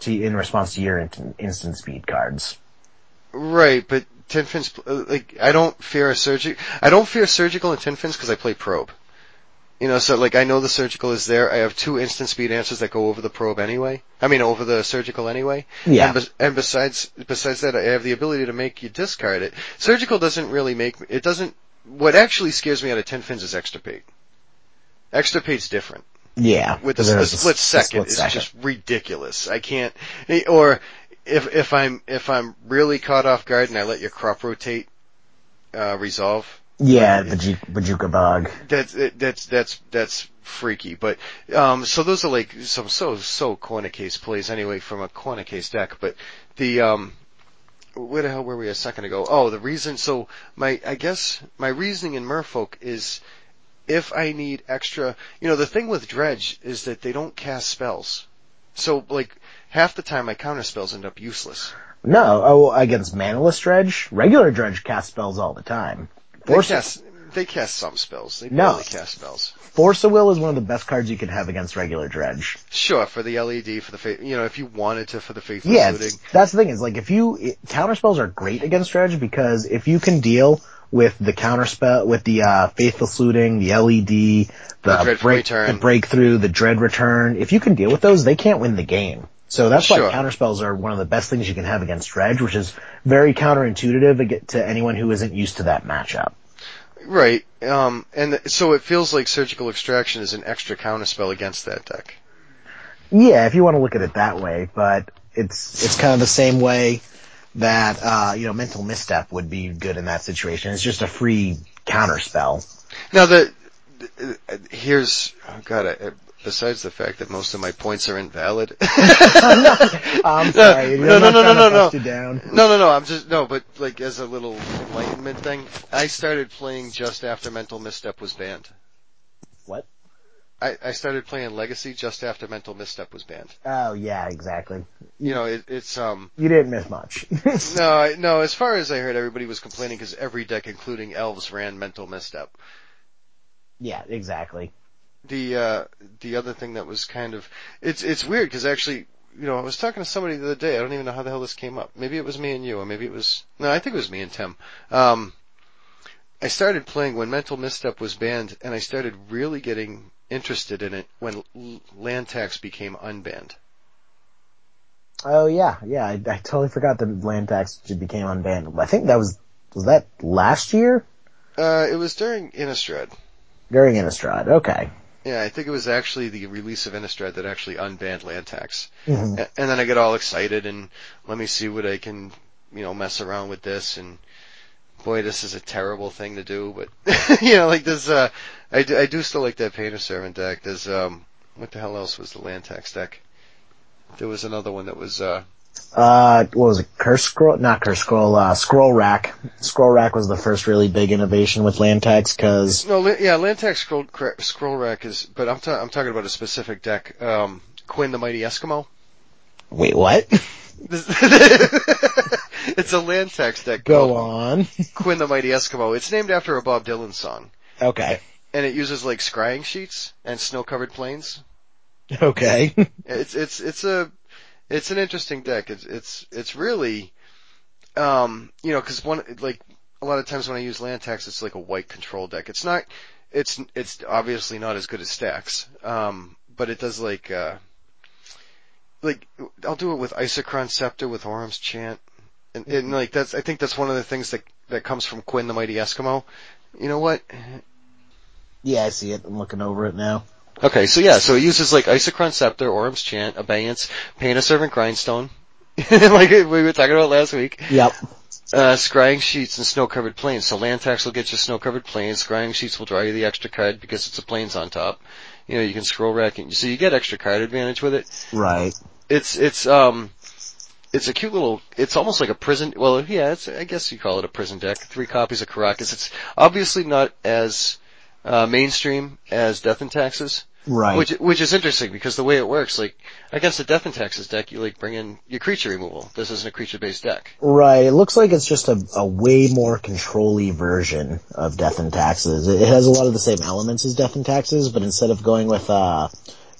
to, in response to your in, instant speed cards. Right, but tin fins. uh, Like I don't fear a surgical. I don't fear surgical and tin fins because I play probe. You know, so like I know the surgical is there. I have two instant speed answers that go over the probe anyway. I mean, over the surgical anyway. Yeah. And, bes- and besides, besides that, I have the ability to make you discard it. Surgical doesn't really make it doesn't. What actually scares me out of Tin fins is extirpate. Extirpate's different Yeah. with the, because a split second split second. just ridiculous. I can't, or if if I'm if I'm really caught off guard and I let your crop rotate uh, resolve, Yeah, Baju- Bojuka Bog. that's it- that's that's that's freaky. But um, so those are like some so so corner case plays anyway from a corner case deck. But the um, where the hell were we a second ago? Oh, the reason. So my I guess my reasoning in Merfolk is if I need extra. You know, the thing with Dredge is that they don't cast spells. So like half the time my counter spells end up useless. No, oh, against Manaless Dredge, regular Dredge casts spells all the time. Force, cast they cast some spells. They No. barely cast spells. Force of Will is one of the best cards you can have against regular Dredge. Sure, for the LED, for the fa- you know, if you wanted to for the faithful Yeah, that's the thing is like if you it, counter spells are great against Dredge because if you can deal with the counter spell with the uh, faithful looting, the LED, the, The break, Return. the breakthrough, the dread return, if you can deal with those, they can't win the game. So that's Sure. why counter spells are one of the best things you can have against Dredge, which is very counterintuitive to anyone who isn't used to that matchup. Right. Um, and th- so it feels like surgical extraction is an extra counterspell against that deck. Yeah, if you want to look at it that way, but it's it's kind of the same way that uh, you know mental misstep would be good in that situation. It's just a free counterspell. Now the, the uh, here's oh god. I, besides the fact that most of my points are invalid. I'm sorry, no, no, no, no, no, down. No, no, no. I'm just no, but like as a little enlightenment thing, I started playing just after Mental Misstep was banned. What? I, I started playing Legacy just after Mental Misstep was banned. Oh yeah, exactly. You know, it, it's um You didn't miss much. no, I, no. As far as I heard, everybody was complaining because every deck, including Elves, ran Mental Misstep. yeah, exactly. The uh the other thing that was kind of it's it's weird because actually you know I was talking to somebody the other day I don't even know how the hell this came up maybe it was me and you or maybe it was no I think it was me and Tim um I started playing when Mental Misstep was banned and I started really getting interested in it when L- land tax became unbanned Oh yeah, yeah. I, I totally forgot that land tax became unbanned. I think that was was that last year uh it was during Innistrad during Innistrad. Okay. Yeah I think it was actually the release of Innistrad that actually unbanned land tax Mhm. A- and then I get all excited and let me see what I can, you know, mess around with this and boy, this is a terrible thing to do, but you know, like there's, uh, I do, I do still like that Painter Servant deck. There's, um, what the hell else was the land tax deck? There was another one that was, uh, Uh, what was it? Curse Scroll? Not Curse Scroll, uh, Scroll Rack. Scroll Rack was the first really big innovation with land tax cause, no, yeah, land tax scroll, scroll rack is, but I'm, ta- I'm talking about a specific deck, um, Quinn the Mighty Eskimo. wait, what? It's a land tax deck. Go on. Quinn the Mighty Eskimo. It's named after a Bob Dylan song. Okay. and it uses like scrying sheets and snow-covered plains. Okay. It's it's it's a it's an interesting deck. It's it's it's really, um, you know, because one like a lot of times when I use land tax, it's like a white control deck. It's not. It's it's obviously not as good as Stax, um, but it does like uh, like I'll do it with Isochron Scepter with Orim's Chant, and, and like that's I think that's one of the things that that comes from Quinn the Mighty Eskimo. You know what? yeah, I see it. I'm looking over it now. Okay, so yeah, so it uses like Isochron Scepter, Orim's Chant, Abeyance, Pain of Servant Grindstone, like we were talking about last week, Yep. uh, Scrying Sheets and Snow-Covered Plains. So land tax will get you Snow-Covered Plains, Scrying Sheets will draw you the extra card because it's a plains on top. You know, you can scroll rack and, so you get extra card advantage with it. Right. It's, it's, um, it's a cute little, it's almost like a prison, well, yeah, it's, I guess you call it a prison deck. Three copies of Karakas. It's obviously not as, uh, mainstream as Death and Taxes. Right. Which, which is interesting because the way it works, like, against the Death and Taxes deck, you like bring in your creature removal. This isn't a creature based deck. Right. It looks like it's just a, a way more control-y version of Death and Taxes. It has a lot of the same elements as Death and Taxes, but instead of going with, uh,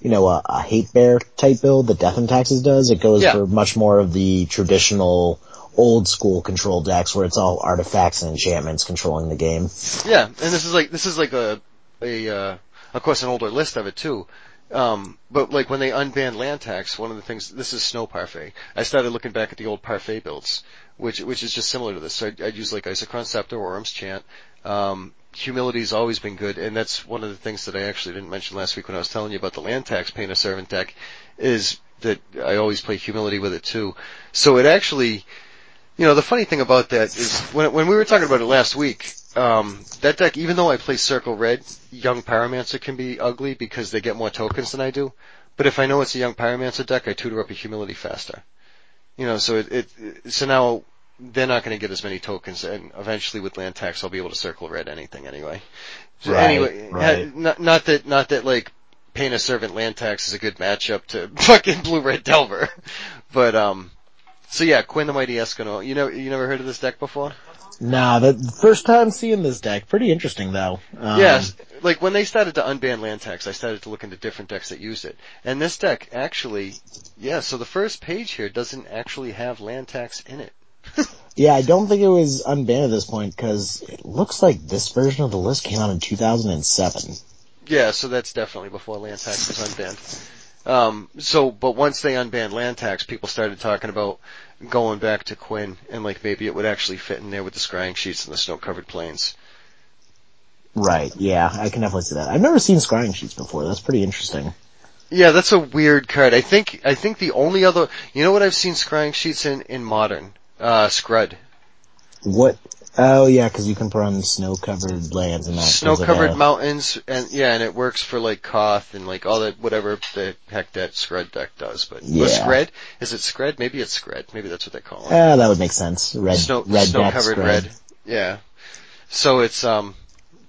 you know, a, a hate bear type build that Death and Taxes does, it goes Yeah. for much more of the traditional old school control decks where it's all artifacts and enchantments controlling the game. Yeah, and this is like this is like a a uh, of course an older list of it too. Um, but like when they unbanned land tax, one of the things this is snow parfait. I started looking back at the old parfait builds, which which is just similar to this. So I'd, I'd use like Isochron Scepter or Orim's Chant. Um, humility's always been good, and that's one of the things that I actually didn't mention last week when I was telling you about the land tax pain a servant deck. Is that I always play humility with it too. So it actually you know, the funny thing about that is when when we were talking about it last week, um, that deck, even though I play Circle Red, Young Pyromancer can be ugly because they get more tokens than I do. But if I know it's a Young Pyromancer deck, I tutor up a Humility faster. You know, so it, it so now they're not going to get as many tokens, and eventually with land tax, I'll be able to Circle Red anything anyway. So Right, anyway, right. not not that not that like Pain a Servant land tax is a good matchup to fucking Blue Red Delver, but um. So yeah, Quinn the Mighty Eskimo. You know, you never heard of this deck before? Nah, the first time seeing this deck, pretty interesting though. Um, yes. Like when they started to unban land tax, I started to look into different decks that used it. And this deck actually, yeah, so the first page here doesn't actually have land tax in it. Yeah, I don't think it was unbanned at this point because it looks like this version of the list came out in 2007. Yeah, so that's definitely before land tax was unbanned. Um, so, but once they unbanned land tax, people started talking about going back to Quinn and like maybe it would actually fit in there with the scrying sheets and the snow covered plains. Right, yeah, I can definitely see that. I've never seen scrying sheets before. That's pretty interesting. Yeah, that's a weird card. I think I think the only other you know what I've seen scrying sheets in in modern uh Scrud. What? Oh yeah, because you can put on snow-covered lands and that. Snow-covered mountains and yeah, and it works for like Koth and like all that whatever the heck that Skred deck does. But Yeah. Skred? Is it Skred? Maybe it's Skred. Maybe that's what they call it. Ah, that would make sense. Red, snow red snow deck covered spread. red. Yeah. So it's um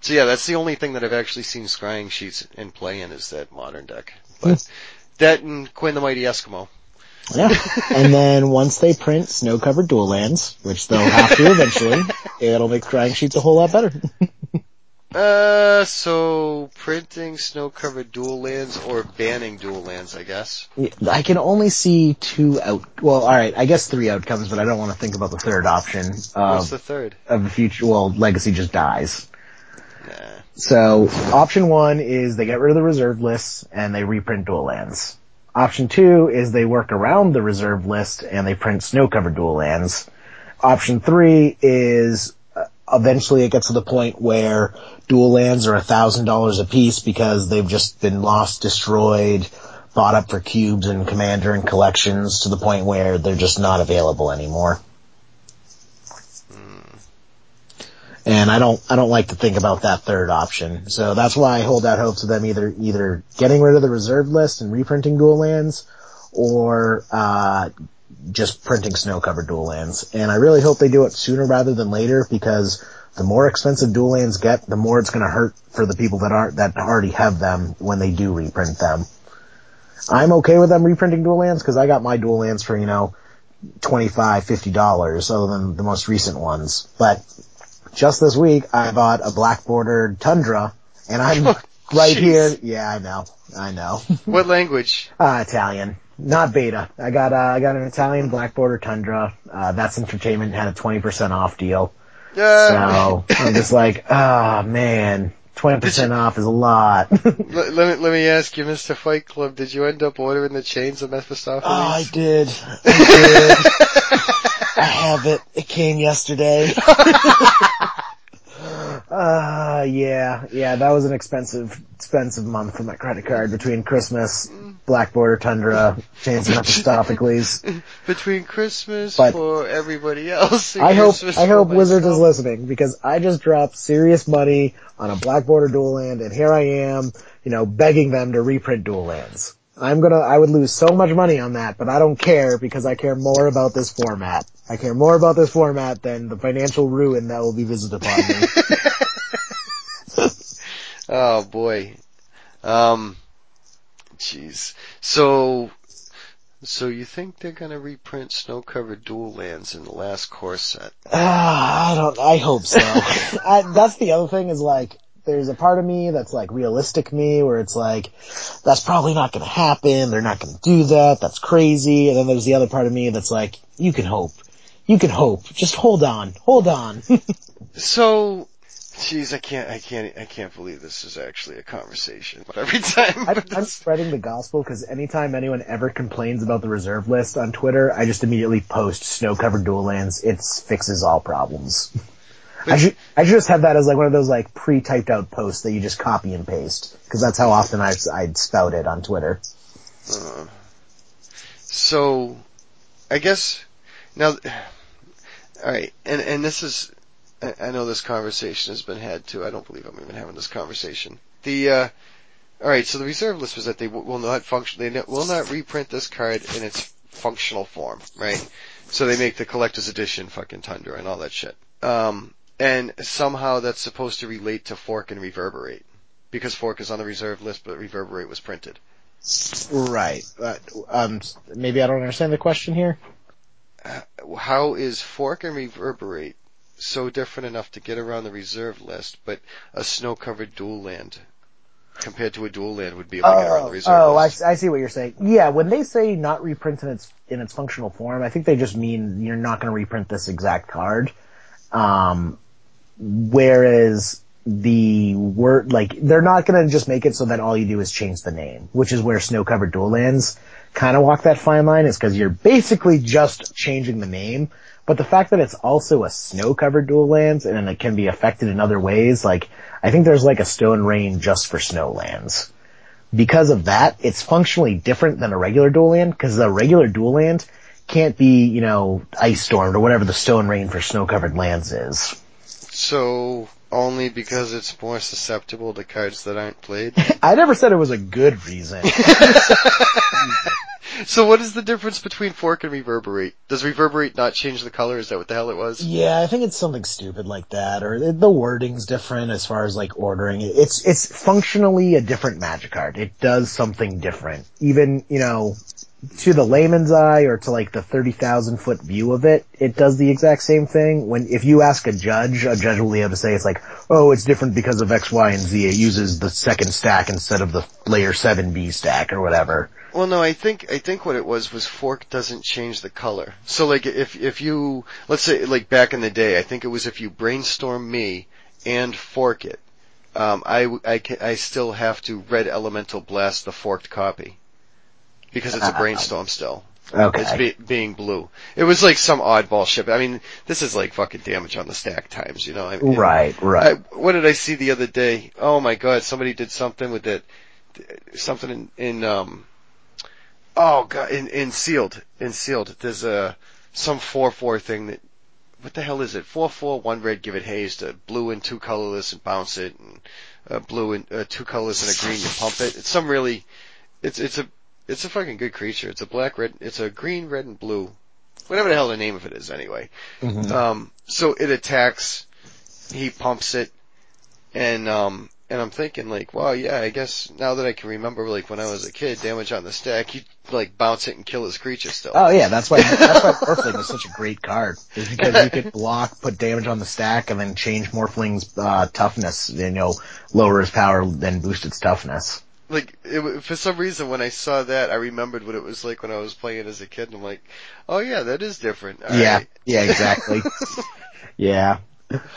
so yeah, that's the only thing that I've actually seen scrying sheets in play in is that modern deck. But Hmm. that and Quinn the Mighty Eskimo. Yeah. and then once they print snow-covered dual lands, which they'll have to eventually, it'll make crying sheets a whole lot better. Uh, so printing snow covered dual lands or banning dual lands, I guess. I can only see two out. Well, all right, I guess three outcomes, but I don't want to think about the third option What's the third? of the future. Well, legacy just dies. Nah. So option one is they get rid of the reserve lists and they reprint dual lands. Option two is they work around the reserve list and they print snow covered dual lands. Option three is uh, eventually it gets to the point where dual lands are a thousand dollars a piece because they've just been lost, destroyed, bought up for cubes and commander and collections to the point where they're just not available anymore. And I don't, I don't like to think about that third option. So that's why I hold out hopes of them either, either getting rid of the reserve list and reprinting dual lands or, uh, just printing snow covered dual lands. And I really hope they do it sooner rather than later because the more expensive dual lands get, the more it's going to hurt for the people that aren't, that already have them when they do reprint them. I'm okay with them reprinting dual lands because I got my dual lands for, you know, 25 $50 other than the most recent ones. But just this week, I bought a black bordered Tundra, and I'm right jeez. here. Yeah, I know, I know. What language? uh, Italian, not beta. I got uh, I got an Italian black border Tundra. Uh, That's Entertainment had a 20% off deal, Yeah. so I'm just like, ah man, 20% off is a lot. oh, let, let me let me ask you, Mr. Fight Club, did you end up ordering the chains of Mephistopheles? I did, I did. I have it. It came yesterday. Uh, yeah, yeah, that was an expensive, expensive month for my credit card between Christmas, Black Border Tundra, Chains of Mephistopheles. Between Christmas But- for everybody else. I hope, Christmas I for hope Wizards is listening because I just dropped serious money on a Black Border dual land and here I am, you know, begging them to reprint dual lands. I'm gonna, I would lose so much money on that, but I don't care because I care more about this format. I care more about this format than the financial ruin that will be visited upon me. Oh boy. Um, jeez. So, so you think they're gonna reprint snow-covered dual lands in the last core set? Ah, I don't, I hope so. I, that's the other thing is like, there's a part of me that's like realistic me where it's like, that's probably not gonna happen, they're not gonna do that, that's crazy, and then there's the other part of me that's like, you can hope. You can hope. Just hold on. Hold on. So, jeez, I can't, I can't, I can't believe this is actually a conversation. But every time, I'm, I'm spreading the gospel because anytime anyone ever complains about the reserve list on Twitter, I just immediately post snow-covered dual lands. It fixes all problems. I should, I should just have that as like one of those like pre-typed out posts that you just copy and paste because that's how often I I'd spout it on Twitter. Uh, so, I guess now, all right, and and this is, I know this conversation has been had too. I don't believe I'm even having this conversation. The, uh, all right, so the reserve list was that they will not function. They will not reprint this card in its functional form, right? So they make the collector's edition fucking Tundra and all that shit. Um, and somehow that's supposed to relate to Fork and Reverberate. Because Fork is on the reserve list, but Reverberate was printed. Right. Uh, um, maybe I don't understand the question here. How is Fork and Reverberate so different enough to get around the reserve list, but a snow-covered dual land compared to a dual land would be able to get around the Oh, reserve oh, I. I see what you're saying. Yeah, when they say not reprint in its in its functional form, I think they just mean you're not going to reprint this exact card. Um, whereas the word, like, they're not going to just make it so that all you do is change the name, which is where snow covered dual lands kind of walk that fine line. Is because you're basically just changing the name. But the fact that it's also a snow covered dual lands and it can be affected in other ways, like, I think there's like a stone rain just for snow lands because of that, it's functionally different than a regular dual land, because a regular dual land can't be, you know, ice stormed or whatever the stone rain for snow covered lands is. So only because it's more susceptible to cards that aren't played. I never said it was a good reason. so what is the difference between Fork and Reverberate? Does Reverberate not change the color? Is that what the hell it was? yeah, I think it's something stupid like that, or the- wording's different as far as like ordering it. It's, it's functionally a different magic card. It does something different. Even, you know, to the layman's eye or to like the 30,000 foot view of it, it does the exact same thing. When, if you ask a judge, a judge will be able to say it's like, oh, it's different because of X, Y, and Z. It uses the second stack instead of the layer 7B stack or whatever. Well, no, I think I think what it was was Fork doesn't change the color. So like if if you let's say like back in the day, I think it was if you brainstorm me and fork it, um, I I I still have to red elemental blast the forked copy because it's a Ah. brainstorm still. Okay. It's be, being blue. It was like some oddball ship. I mean, this is like fucking damage on the stack times, you know. I mean, right, right. I, what did I see the other day? Oh my god, somebody did something with it. Something in, in um, oh god, in, in sealed, in sealed. There's a, some 4-4 thing that, what the hell is it? 4-4, one red, give it haze to blue and two colorless and bounce it and, uh, blue and, uh, two colorless and a green, you pump it. It's some really, it's, it's a, it's a fucking good creature. It's a black, red, it's a green, red, and blue. Whatever the hell the name of it is anyway. Mhm. Um, so it attacks, he pumps it, and um, and I'm thinking like, wow, yeah, I guess now that I can remember, like when I was a kid, damage on the stack, you like bounce it and kill his creature still. Oh yeah, that's why that's why Morphling is such a great card. Is because you could block, put damage on the stack, and then change Morphling's uh, toughness. You know, lower his power, then boost its toughness. Like it, for some reason, when I saw that, I remembered what it was like when I was playing as a kid, and I'm like, oh yeah, that is different. All yeah, right. yeah, exactly. yeah.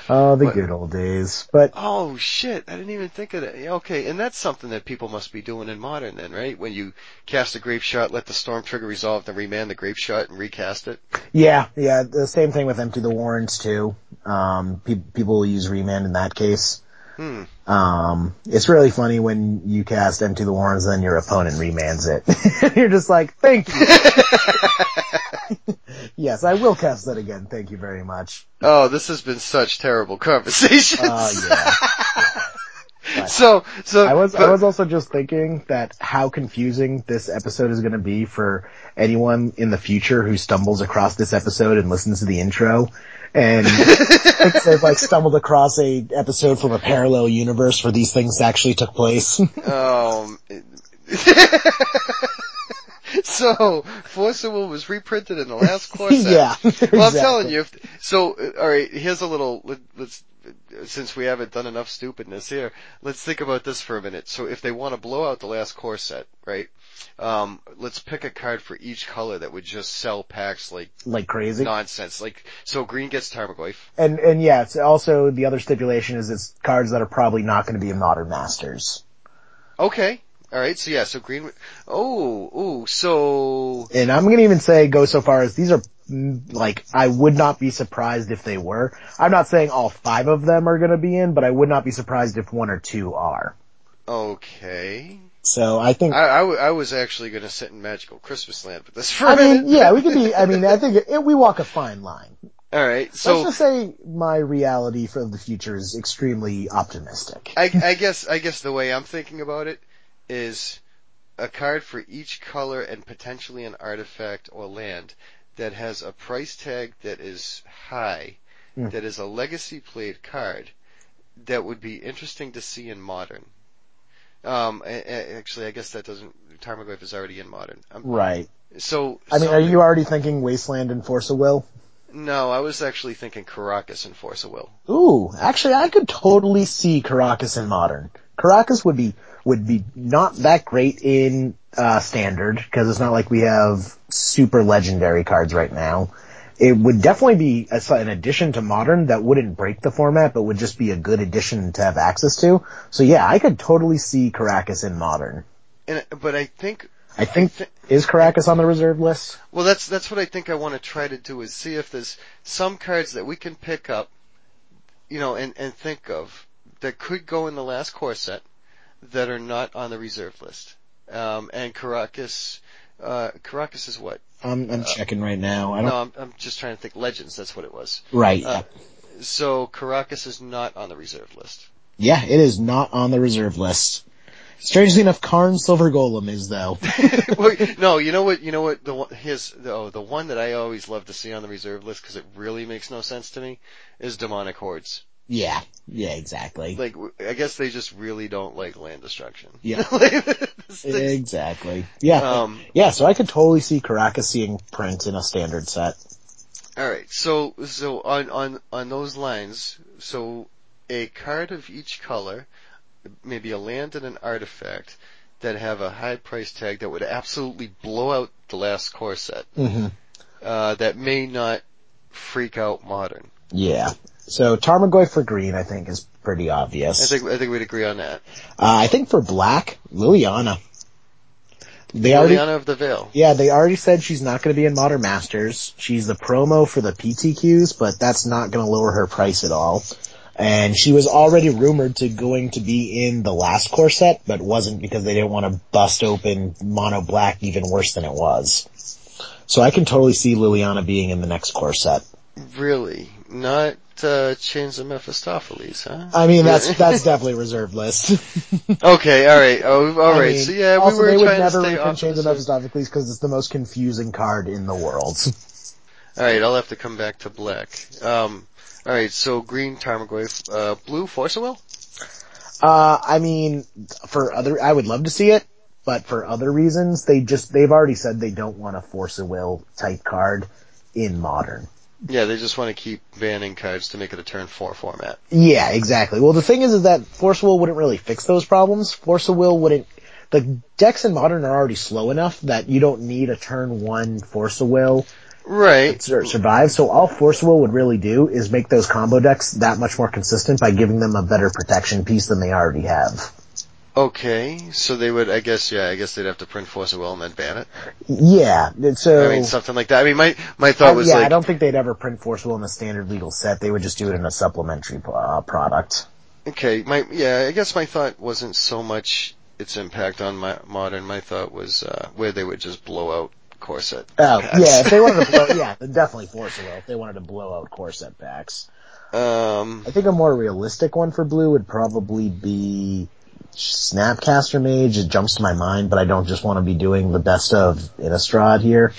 Oh, the But- good old days. But Oh shit, I didn't even think of that. Okay, and that's something that people must be doing in modern then, right? When you cast a Grapeshot, let the storm trigger resolve, then remand the Grapeshot and recast it. yeah, yeah, the same thing with Empty the Warrens too. Um, pe- people use remand in that case. Hmm. Um, it's really funny when you cast Empty the Warrens, then your opponent remands it. You're just like, thank you. yes, I will cast that again. Thank you very much. Oh, this has been such terrible conversations. Oh yeah. yeah. so, so I was I was also just thinking that how confusing this episode is going to be for anyone in the future who stumbles across this episode and listens to the intro and they've like stumbled across a episode from a parallel universe where these things actually took place. Um, so, Force of Will was reprinted in the last core set. yeah. Well, I'm exactly. telling you, if, so, uh, alright, here's a little, let, let's, since we haven't done enough stupidness here, let's think about this for a minute. So if they want to blow out the last core set, right, um, let's pick a card for each color that would just sell packs like Like crazy. nonsense. Like, so green gets Tarmogoyf. And and yeah, it's also the other stipulation is it's cards that are probably not going to be in Modern Masters. Okay. Alright, so yeah, so green, oh, ooh, so, And I'm going to even say go so far as these are like I would not be surprised if they were. I'm not saying all five of them are going to be in, but I would not be surprised if one or two are. okay. So I think I, I, w- I was actually gonna sit in Magical Christmas Land with this for I mean, yeah, we could be. I mean, I think it, we walk a fine line. Alright, so Let's just say my reality for the future is extremely optimistic. I, I guess, I guess the way I'm thinking about it is a card for each color and potentially an artifact or land that has a price tag that is high, Hmm. that is a legacy played card that would be interesting to see in modern. Um, actually, I guess that doesn't. Tarmogoyf is already in modern. Um, Right. so, I mean, are you already thinking Wasteland and Force of Will? No, I was actually thinking Karakas and Force of Will. Ooh, actually, I could totally see Karakas in modern. Karakas would be would be not that great in uh, standard because it's not like we have super legendary cards right now. It would definitely be a, an addition to modern that wouldn't break the format, but would just be a good addition to have access to. So yeah, I could totally see Karakas in modern. And but I think I think thi- is Karakas on the reserve list? well that's that's what I think I want to try to do is see if there's some cards that we can pick up, you know, and and think of that could go in the last core set that are not on the reserve list. Um, and Karakas, uh, Karakas is what? I'm I'm checking right now. I don't. No, I'm I'm just trying to think. Legends, that's what it was. Right. Uh, So Karakas is not on the reserve list. Yeah, it is not on the reserve list. Strangely enough, Karn Silver Golem is though. Well, no, you know what? You know what? The one, his the, oh, the one that I always love to see on the reserve list because it really makes no sense to me is demonic hordes. Yeah, yeah, exactly. Like, I guess they just really don't like land destruction. Yeah. Like, exactly. Yeah, um, yeah. So I could totally see Karakas seeing print in a standard set. all right. So, so on on on those lines, so a card of each color, maybe a land and an artifact that have a high price tag that would absolutely blow out the last core set. Mm-hmm. Uh, that may not freak out modern. Yeah. So Tarmogoyf for green, I think, is pretty obvious. I think I think we'd agree on that. uh, I think for black, Liliana. They already, Liliana of the Veil. yeah, they already said she's not going to be in Modern Masters. She's the promo for the PTQs, but that's not going to lower her price at all. And she was already rumored to going to be in the last core set, but wasn't because they didn't want to bust open Mono Black even worse than it was. So I can totally see Liliana being in the next core set. Really, not uh, Chains of Mephistopheles, huh? I mean, that's that's definitely reserved list. okay. All right. Oh, all I mean, so yeah, we were they would to never reprint Chains the of Mephistopheles because it's the most confusing card in the world. All right. I'll have to come back to black. Um. All right. So green Tarmogoyf, uh, blue Force of Will. Uh, I mean, for other, I would love to see it, but for other reasons, they just, they've already said they don't want a Force of Will type card in Modern. Yeah, they just want to keep banning cards to make it a turn four format. Yeah, exactly. Well, the thing is, is that Force of Will wouldn't really fix those problems. Force of Will wouldn't, the decks in Modern are already slow enough that you don't need a turn one Force of Will Right. to survive. So all Force of Will would really do is make those combo decks that much more consistent by giving them a better protection piece than they already have. Okay. So they would. I guess. Yeah. I guess they'd have to print Force of Will and then ban it. Yeah, so I mean, something like that. I mean, my my thought I- was yeah, I don't think they'd ever print Force Will in a standard legal set. They would just do it in a supplementary uh, product. Okay, my yeah, I guess my thought wasn't so much its impact on my modern. My thought was uh, where they would just blow out core set. Oh, packs. yeah, if they wanted to blow, yeah, definitely Force of Will. If they wanted to blow out core set packs. Um, I think a more realistic one for blue would probably be Snapcaster Mage, it jumps to my mind, but I don't just want to be doing the best of Innistrad here.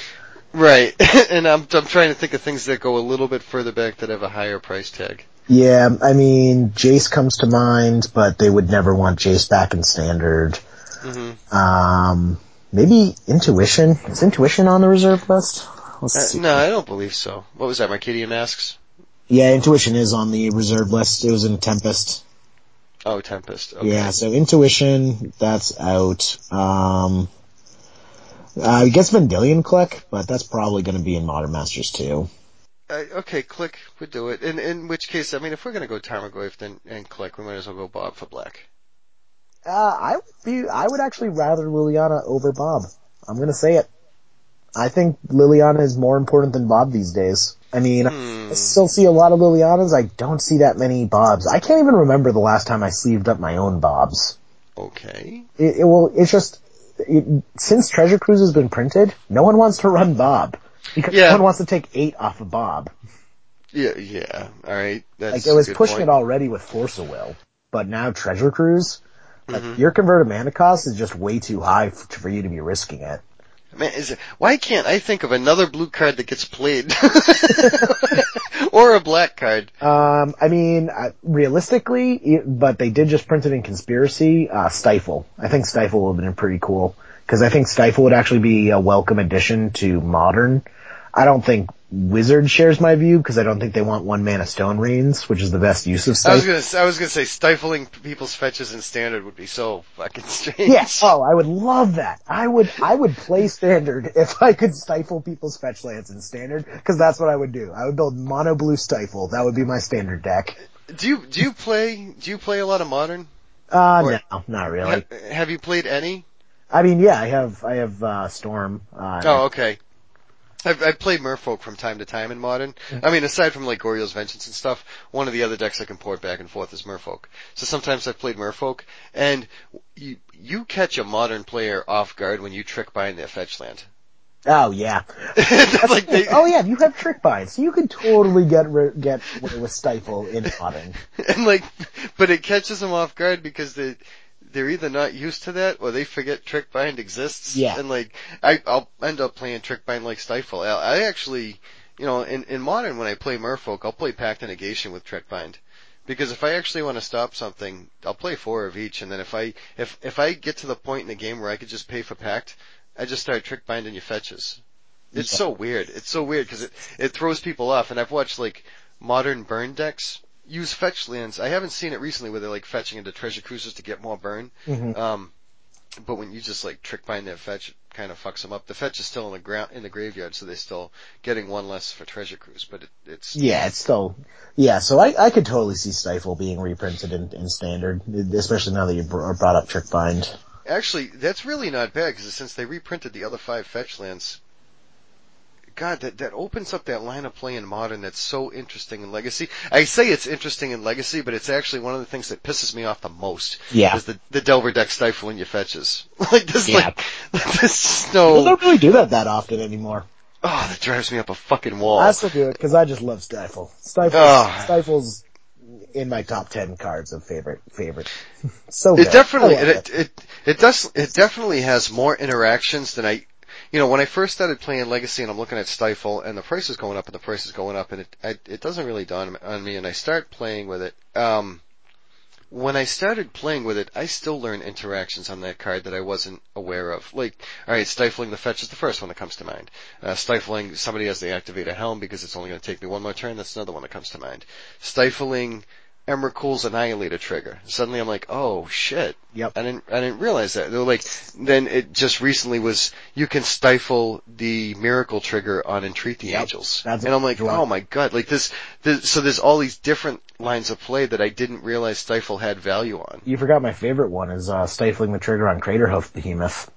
Right. and I'm I'm trying to think of things that go a little bit further back that have a higher price tag. Yeah, I mean, Jace comes to mind, but they would never want Jace back in standard. hmm Um, maybe Intuition. Is Intuition on the reserve list? Let's Uh, see. no, I don't believe so. What was that? Mercadian Masques? Yeah, Intuition is on the reserve list. It was in Tempest. Oh, Tempest. Okay. Yeah, so Intuition, that's out. Um, uh, I guess Vendilion Clique, but that's probably going to be in Modern Masters too. Uh, okay, Clique would do it. In in which case, I mean, if we're gonna go Tarmogoyf then and Clique, we might as well go Bob for black. Uh, I would be, I would actually rather Liliana over Bob. I'm gonna say it. I think Liliana is more important than Bob these days. I mean, Hmm. I still see a lot of Lilianas. I don't see that many Bobs. I can't even remember the last time I sleeved up my own Bobs. Okay. It, it well, it's just it, since Treasure Cruise has been printed, no one wants to run Bob because Yeah. no one wants to take eight off of Bob. Yeah, yeah. All right. That's Like it was pushing point. it already with Force of Will, but now Treasure Cruise, like Mm-hmm. your converted mana cost is just way too high f- for you to be risking it. Man, is it, why can't I think of another blue card that gets played? or a black card. Um, I mean, uh, realistically, but they did just print it in Conspiracy, uh, Stifle. I think Stifle would have been pretty cool. Cause I think Stifle would actually be a welcome addition to Modern. I don't think Wizard shares my view because I don't think they want one mana Stone Rains, which is the best use of I was gonna, I was gonna say stifling people's fetches in standard would be so fucking strange. Yes. Oh, I would love that. I would, I would play standard if I could stifle people's fetch lands in standard, cause that's what I would do. I would build mono blue stifle. That would be my standard deck. Do you, do you play, do you play a lot of modern? Uh, Or- no, not really. Ha- have you played any? I mean, yeah, I have, I have, uh, Storm. Uh, Oh, okay. I've, I've played Merfolk from time to time in Modern. I mean, aside from like Goryo's Vengeance and stuff, one of the other decks I can port back and forth is Merfolk. So sometimes I've played Merfolk, and you, you catch a Modern player off guard when you trickbind their fetch land. Oh yeah. like they, oh yeah, you have trickbind, so you could totally get ri- get away with stifle in modern. and like, but it catches them off guard because they, they're either not used to that or they forget trickbind exists. Yeah. And like, I, I'll end up playing trickbind like stifle. I, I actually, you know, in, in modern when I play merfolk, I'll play pact and negation with trickbind. Because if I actually want to stop something, I'll play four of each, and then if I if if I get to the point in the game where I could just pay for pact, I just start trick binding your fetches. It's Yeah. so weird. It's so weird because it it throws people off. And I've watched like modern burn decks use fetch lands. I haven't seen it recently where they're like fetching into treasure cruisers to get more burn. Mhm. Um, but when you just like trickbind their fetch, it kind of fucks them up. The fetch is still in the ground in the graveyard, so they're still getting one less for treasure cruise. But it, it's Yeah, it's still yeah. So I I could totally see stifle being reprinted in, in standard, especially now that you br- brought up trickbind. Actually, that's really not bad because since they reprinted the other five fetch lands, God, that that opens up that line of play in modern that's so interesting in Legacy. I say it's interesting in Legacy, but it's actually one of the things that pisses me off the most. Yeah. is the the Delver deck stifling your fetches. like this, Yeah. like this no. don't really do that that often anymore. Oh, that drives me up a fucking wall. I still do it because I just love stifle. Stifle Oh. Ah. stifle's in my top ten cards of favorite favorite. so It good. definitely, I love it, it, it does, it definitely has more interactions than I, you know, when I first started playing Legacy and I'm looking at Stifle and the price is going up and the price is going up and it, I, it doesn't really dawn on me and I start playing with it. Um, when I started playing with it, I still learn interactions on that card that I wasn't aware of. Like, alright, stifling the fetch is the first one that comes to mind. Uh, stifling somebody as they activate a helm because it's only going to take me one more turn, that's another one that comes to mind. Stifling Emrakul's Annihilator trigger. Suddenly I'm like, oh shit. Yep. I didn't, I didn't realize that. They're like, then it just recently was, you can stifle the miracle trigger on Entreat the Yep. Angels. That's and I'm like, oh my god, like this, this, so there's all these different lines of play that I didn't realize Stifle had value on. You forgot my favorite one is uh, stifling the trigger on Craterhoof Behemoth.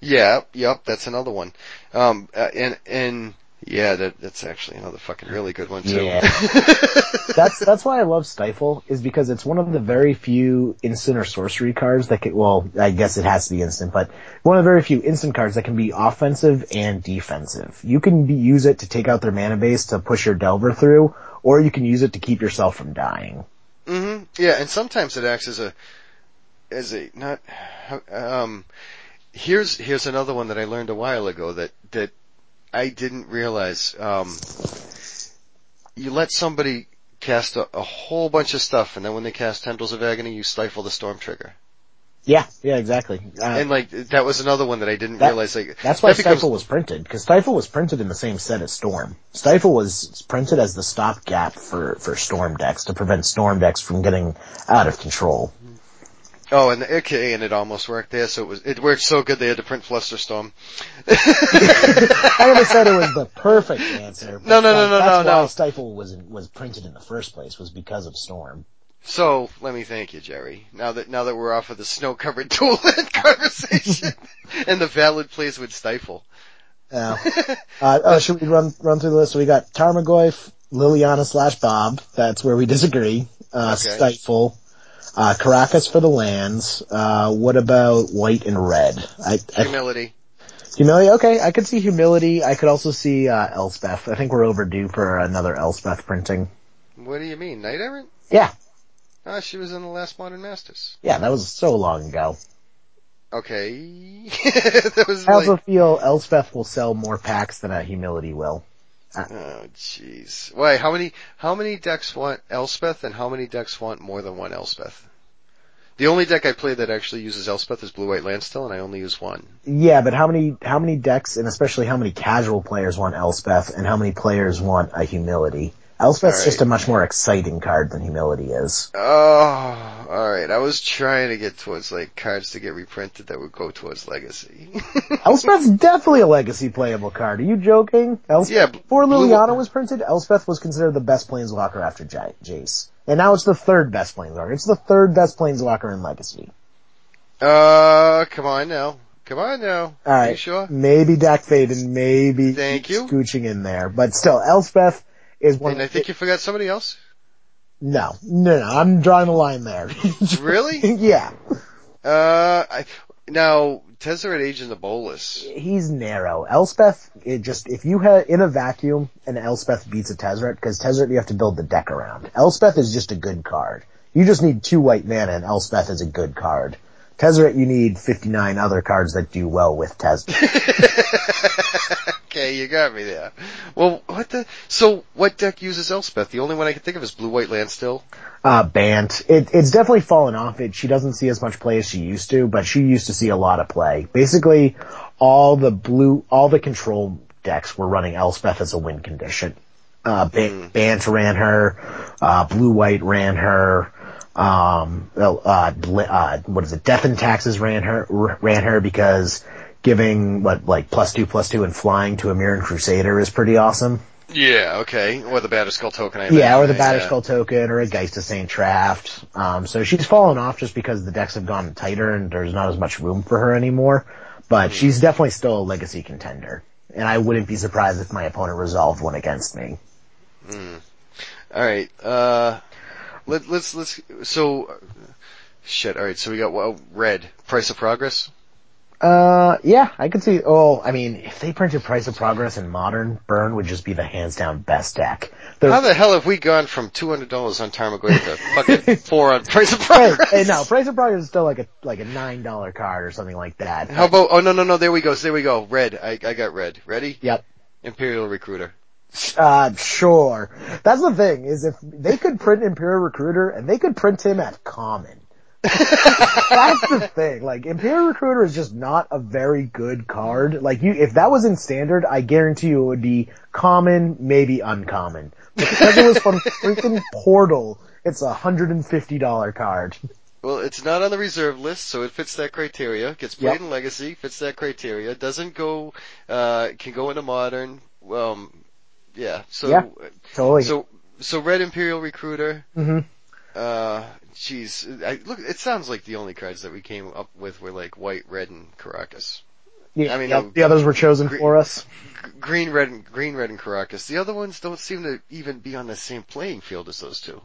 Yeah, yep, that's another one. Um, uh, and, and, yeah, that, that's actually another fucking really good one too. Yeah. that's that's why I love Stifle is because it's one of the very few instant or sorcery cards that can. Well, I guess it has to be instant, but one of the very few instant cards that can be offensive and defensive. You can be, use it to take out their mana base to push your Delver through, or you can use it to keep yourself from dying. hmm Yeah, and sometimes it acts as a as a not um here's here's another one that I learned a while ago that that I didn't realize um you let somebody cast a, a whole bunch of stuff and then when they cast Tendrils of Agony you stifle the storm trigger. Yeah, yeah, exactly. Uh, and like that was another one that I didn't That- realize like That's why that becomes- Stifle was printed, because Stifle was printed in the same set as Storm. Stifle was printed as the stopgap for, for Storm decks to prevent Storm decks from getting out of control. Oh, and the, okay, and it almost worked there. So it was it worked so good they had to print Flusterstorm. I never said it was the perfect answer. No, no, no, no, that's no, why no. Stifle was was printed in the first place was because of Storm. So let me thank you, Jerry. Now that now that we're off of the snow-covered toilet conversation and the valid plays would stifle. Uh, uh, oh, should we run run through the list? So we got Tarmogoyf, Liliana slash Bob. That's where we disagree. Uh, Okay. Stifle, uh, Karakas for the lands. Uh, what about white and red? I, I Humility. Humility, okay, I could see humility. I could also see, uh, Elspeth. I think we're overdue for another Elspeth printing. What do you mean, Knight Errant? Yeah, Ah, she was in the last Modern Masters. yeah, that was so long ago. Okay. that was I also like, feel Elspeth will sell more packs than a humility will. oh jeez. Wait, how many, how many decks want Elspeth and how many decks want more than one Elspeth? The only deck I play that actually uses Elspeth is Blue White Landstill and I only use one. Yeah, but how many, how many decks, and especially how many casual players want Elspeth, and how many players want a humility? Elspeth's Alright. just a much more exciting card than humility is. Oh, alright. I was trying to get towards like cards to get reprinted that would go towards Legacy. Elspeth's definitely a legacy playable card. Are you joking? Elspeth, Yeah, before Blue- Liliana was printed, Elspeth was considered the best planeswalker after J- Jace. And now it's the third best planeswalker. It's the third best planeswalker in Legacy. uh, come on now. Come on now. Are you sure? Maybe Dack Fayden, maybe Thank you. scooching in there. But still, Elspeth is one And I think you forgot somebody else. No, no, no, I'm drawing a line there. Really? yeah. Uh, I, now, Tezzeret Agent of Bolas. He's narrow. Elspeth, it just, if you had, in a vacuum, and Elspeth beats a Tezzeret, because Tezzeret you have to build the deck around. Elspeth is just a good card. You just need two white mana and Elspeth is a good card. Tezzeret you need 59 other cards that do well with Tezzeret. okay, you got me there. Well, what the, so what deck uses Elspeth? The only one I can think of is Blue White Landstill. uh, Bant. It, it's definitely fallen off. It, she doesn't see as much play as she used to, but she used to see a lot of play. Basically, all the blue, all the control decks were running Elspeth as a win condition. Uh, ba- Bant ran her, uh, Blue White ran her, um, uh, uh, what is it, Death and Taxes ran her, ran her because giving, what, like, plus two, plus two and flying to a Mirran Crusader is pretty awesome. Yeah, okay. Or the Batterskull token, I Yeah, or the imagine, Batterskull token, or a Geist of Saint Traft. Um, so she's fallen off just because the decks have gone tighter and there's not as much room for her anymore. But she's definitely still a legacy contender. And I wouldn't be surprised if my opponent resolved one against me. Alright, uh, let, let's, let's, so, shit, alright, so we got, well, red. Price of Progress? Uh, yeah, I could see, oh, I mean, if they printed Price of Progress in Modern, Burn would just be the hands down best deck. The- How the hell have we gone from $200 on Tarmogoyf to fucking four on Price of Progress? hey, no, Price of Progress is still like a, like a $9 card or something like that. How about, oh no, no, no, there we go, there we go. Red, I, I got red. Ready? Yep. Imperial Recruiter. Uh, sure. That's the thing, is if they could print Imperial Recruiter, and they could print him at common. That's the thing. Like, Imperial Recruiter is just not a very good card. Like, you, if that was in standard, I guarantee you it would be common, maybe uncommon. But because it was from freaking Portal, it's a hundred and fifty dollar card. Well, it's not on the reserve list, so it fits that criteria. Gets played Yep. in Legacy, fits that criteria. Doesn't go, uh, can go into Modern. Um, yeah. So, Yeah. Totally. so, so Red Imperial Recruiter. hmm Uh, jeez, I, look, it sounds like the only cards that we came up with were like white, red, and Karakas. Yeah, I mean, yeah, no, the others were chosen gre- for us. Green, red, and green, red, and Karakas. The other ones don't seem to even be on the same playing field as those two.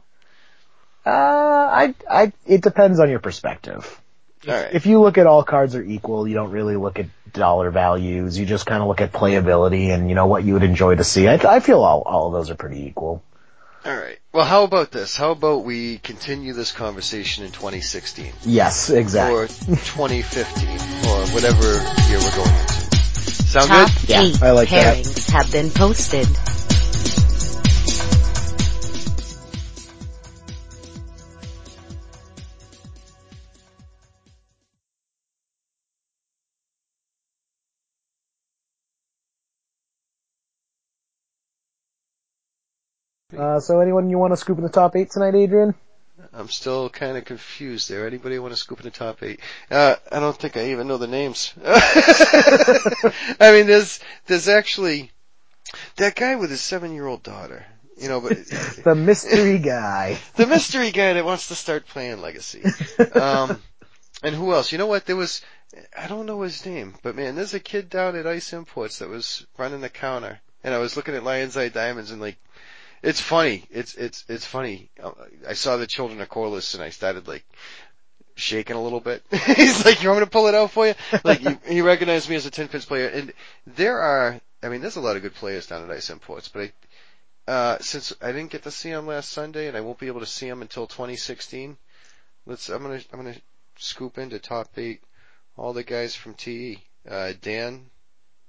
Uh, I, I, it depends on your perspective. All right. If you look at all cards are equal, you don't really look at dollar values. You just kind of look at playability and you know what you would enjoy to see. I, I feel all all of those are pretty equal. All right. Well, how about this? How about we continue this conversation in 2016 Yes, exactly. or 2015 or whatever year we're going into? Sound Top good? Yeah, I like that. pairings have been posted. Uh, so anyone you want to scoop in the top eight tonight, Adrian? I'm still kind of confused there. Anybody want to scoop in the top eight? Uh, I don't think I even know the names. I mean, there's, there's actually that guy with his seven year old daughter, you know, but The mystery guy. the mystery guy that wants to start playing Legacy. Um, and who else? You know what? There was, I don't know his name, but man, there's a kid down at Ice Imports that was running the counter, and I was looking at Lion's Eye Diamonds and like, it's funny. It's it's it's funny. Uh, I saw the children of Korlis and I started like shaking a little bit. He's like, "You want me to pull it out for you?" Like he, he recognized me as a tin fins player, and there are. I mean, there's a lot of good players down at Ice Imports, but I, uh, since I didn't get to see him last Sunday, and I won't be able to see him until 2016, let's. I'm gonna I'm gonna scoop into top eight all the guys from TE. Uh, Dan,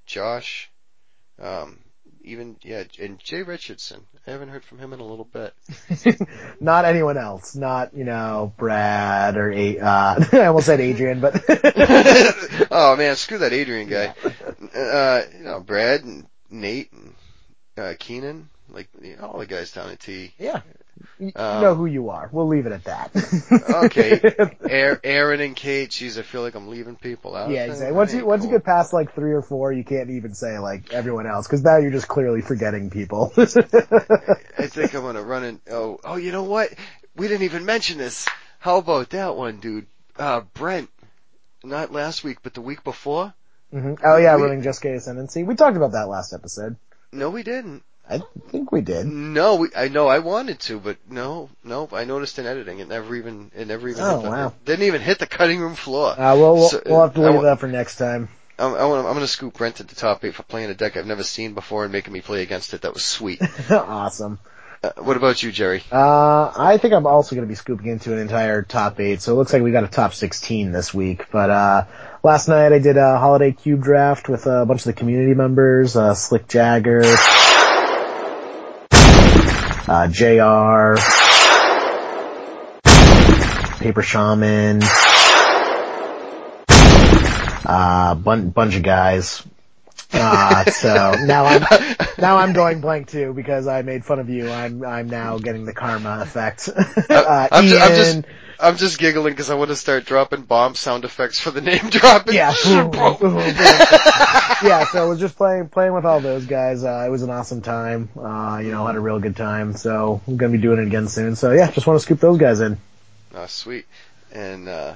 Josh, um, even yeah, and Jay Richardson. I haven't heard from him in a little bit. not anyone else. Not, you know, Brad or, A- uh, I almost said Adrian, but. oh man, screw that Adrian guy. Uh, you know, Brad and Nate and uh, Keenan, like you know, all the guys down at T. yeah. You Um, know who you are. We'll leave it at that. Okay, Aaron, and Kate. Geez, I feel like I'm leaving people out. Yeah, exactly. Once you ain't once you get past like three or four, you can't even say like everyone else because now you're just clearly forgetting people. I think I'm gonna run in. Oh, oh, you know what? We didn't even mention this. How about that one, dude? Uh, Brent. Not last week, but the week before. hmm Oh yeah, We- running Jeskai Ascendancy. We talked about that last episode. No, we didn't. I think we did. No, we, I know I wanted to, but no, no. I noticed in editing it never even it never even Oh, hit the, wow. didn't even hit the cutting room floor. Uh, well, we'll, So, we'll have to I leave that for next time. I'm, I want, I'm gonna scoop Brent at the top eight for playing a deck I've never seen before and making me play against it. That was sweet. awesome. uh, what about you, Jerry? Uh, I think I'm also going to be scooping into an entire top eight, so it looks like we got a top 16 this week. But, uh, last night I did a holiday cube draft with a bunch of the community members, uh, Slick Jagger, uh, JR, Paper Shaman, uh, bun- bunch of guys. Uh, so now I'm, now I'm going blank too because I made fun of you. I'm, I'm now getting the karma effect. uh, I'm, ju- I'm just I'm just giggling because I want to start dropping bomb sound effects for the name dropping. yeah, boom, boom, boom. Yeah. So I was just playing, playing with all those guys. Uh, it was an awesome time. Uh, you know, had a real good time. So I'm gonna be doing it again soon. So yeah, just want to scoop those guys in. Oh, sweet. And uh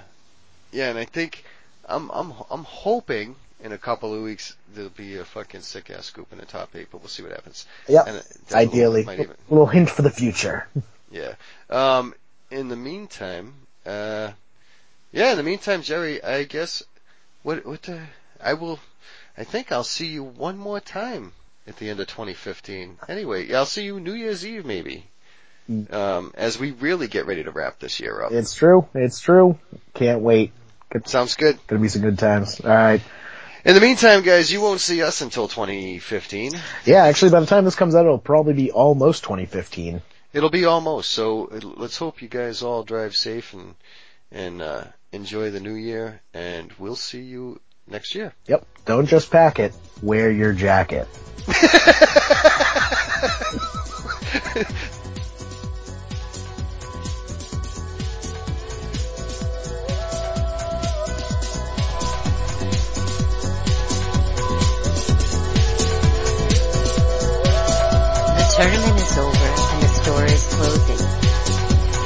yeah, and I think I'm I'm I'm hoping in a couple of weeks there'll be a fucking sick ass scoop in the top eight, but we'll see what happens. Yep. And it definitely Ideally, even a little hint for the future. yeah. Um in the meantime, uh yeah, in the meantime, Jerry, I guess what what the I will I think I'll see you one more time at the end of 2015. Anyway, I'll see you New Year's Eve maybe. Um, as we really get ready to wrap this year up. It's true. It's true. Can't wait. Sounds good. Gonna be some good times. All right. In the meantime, guys, you won't see us until 2015. Yeah, actually, by the time this comes out, it'll probably be almost 2015. It'll be almost. So let's hope you guys all drive safe and and uh, enjoy the new year. And we'll see you next year. Yep. Don't just pack it. Wear your jacket. The tournament is over and the store is closing.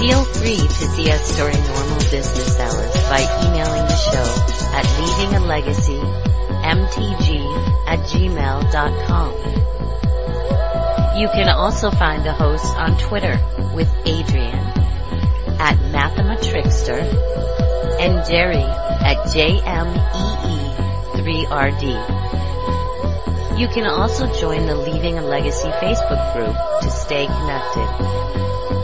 Feel free to see us during normal business hours by emailing the show at leavingalegacy.mtg at gmail.com. You can also find the host on Twitter with Adrian at Mathematrickster and Jerry at JMEE3RD. You can also join the Leaving a Legacy Facebook group to stay connected.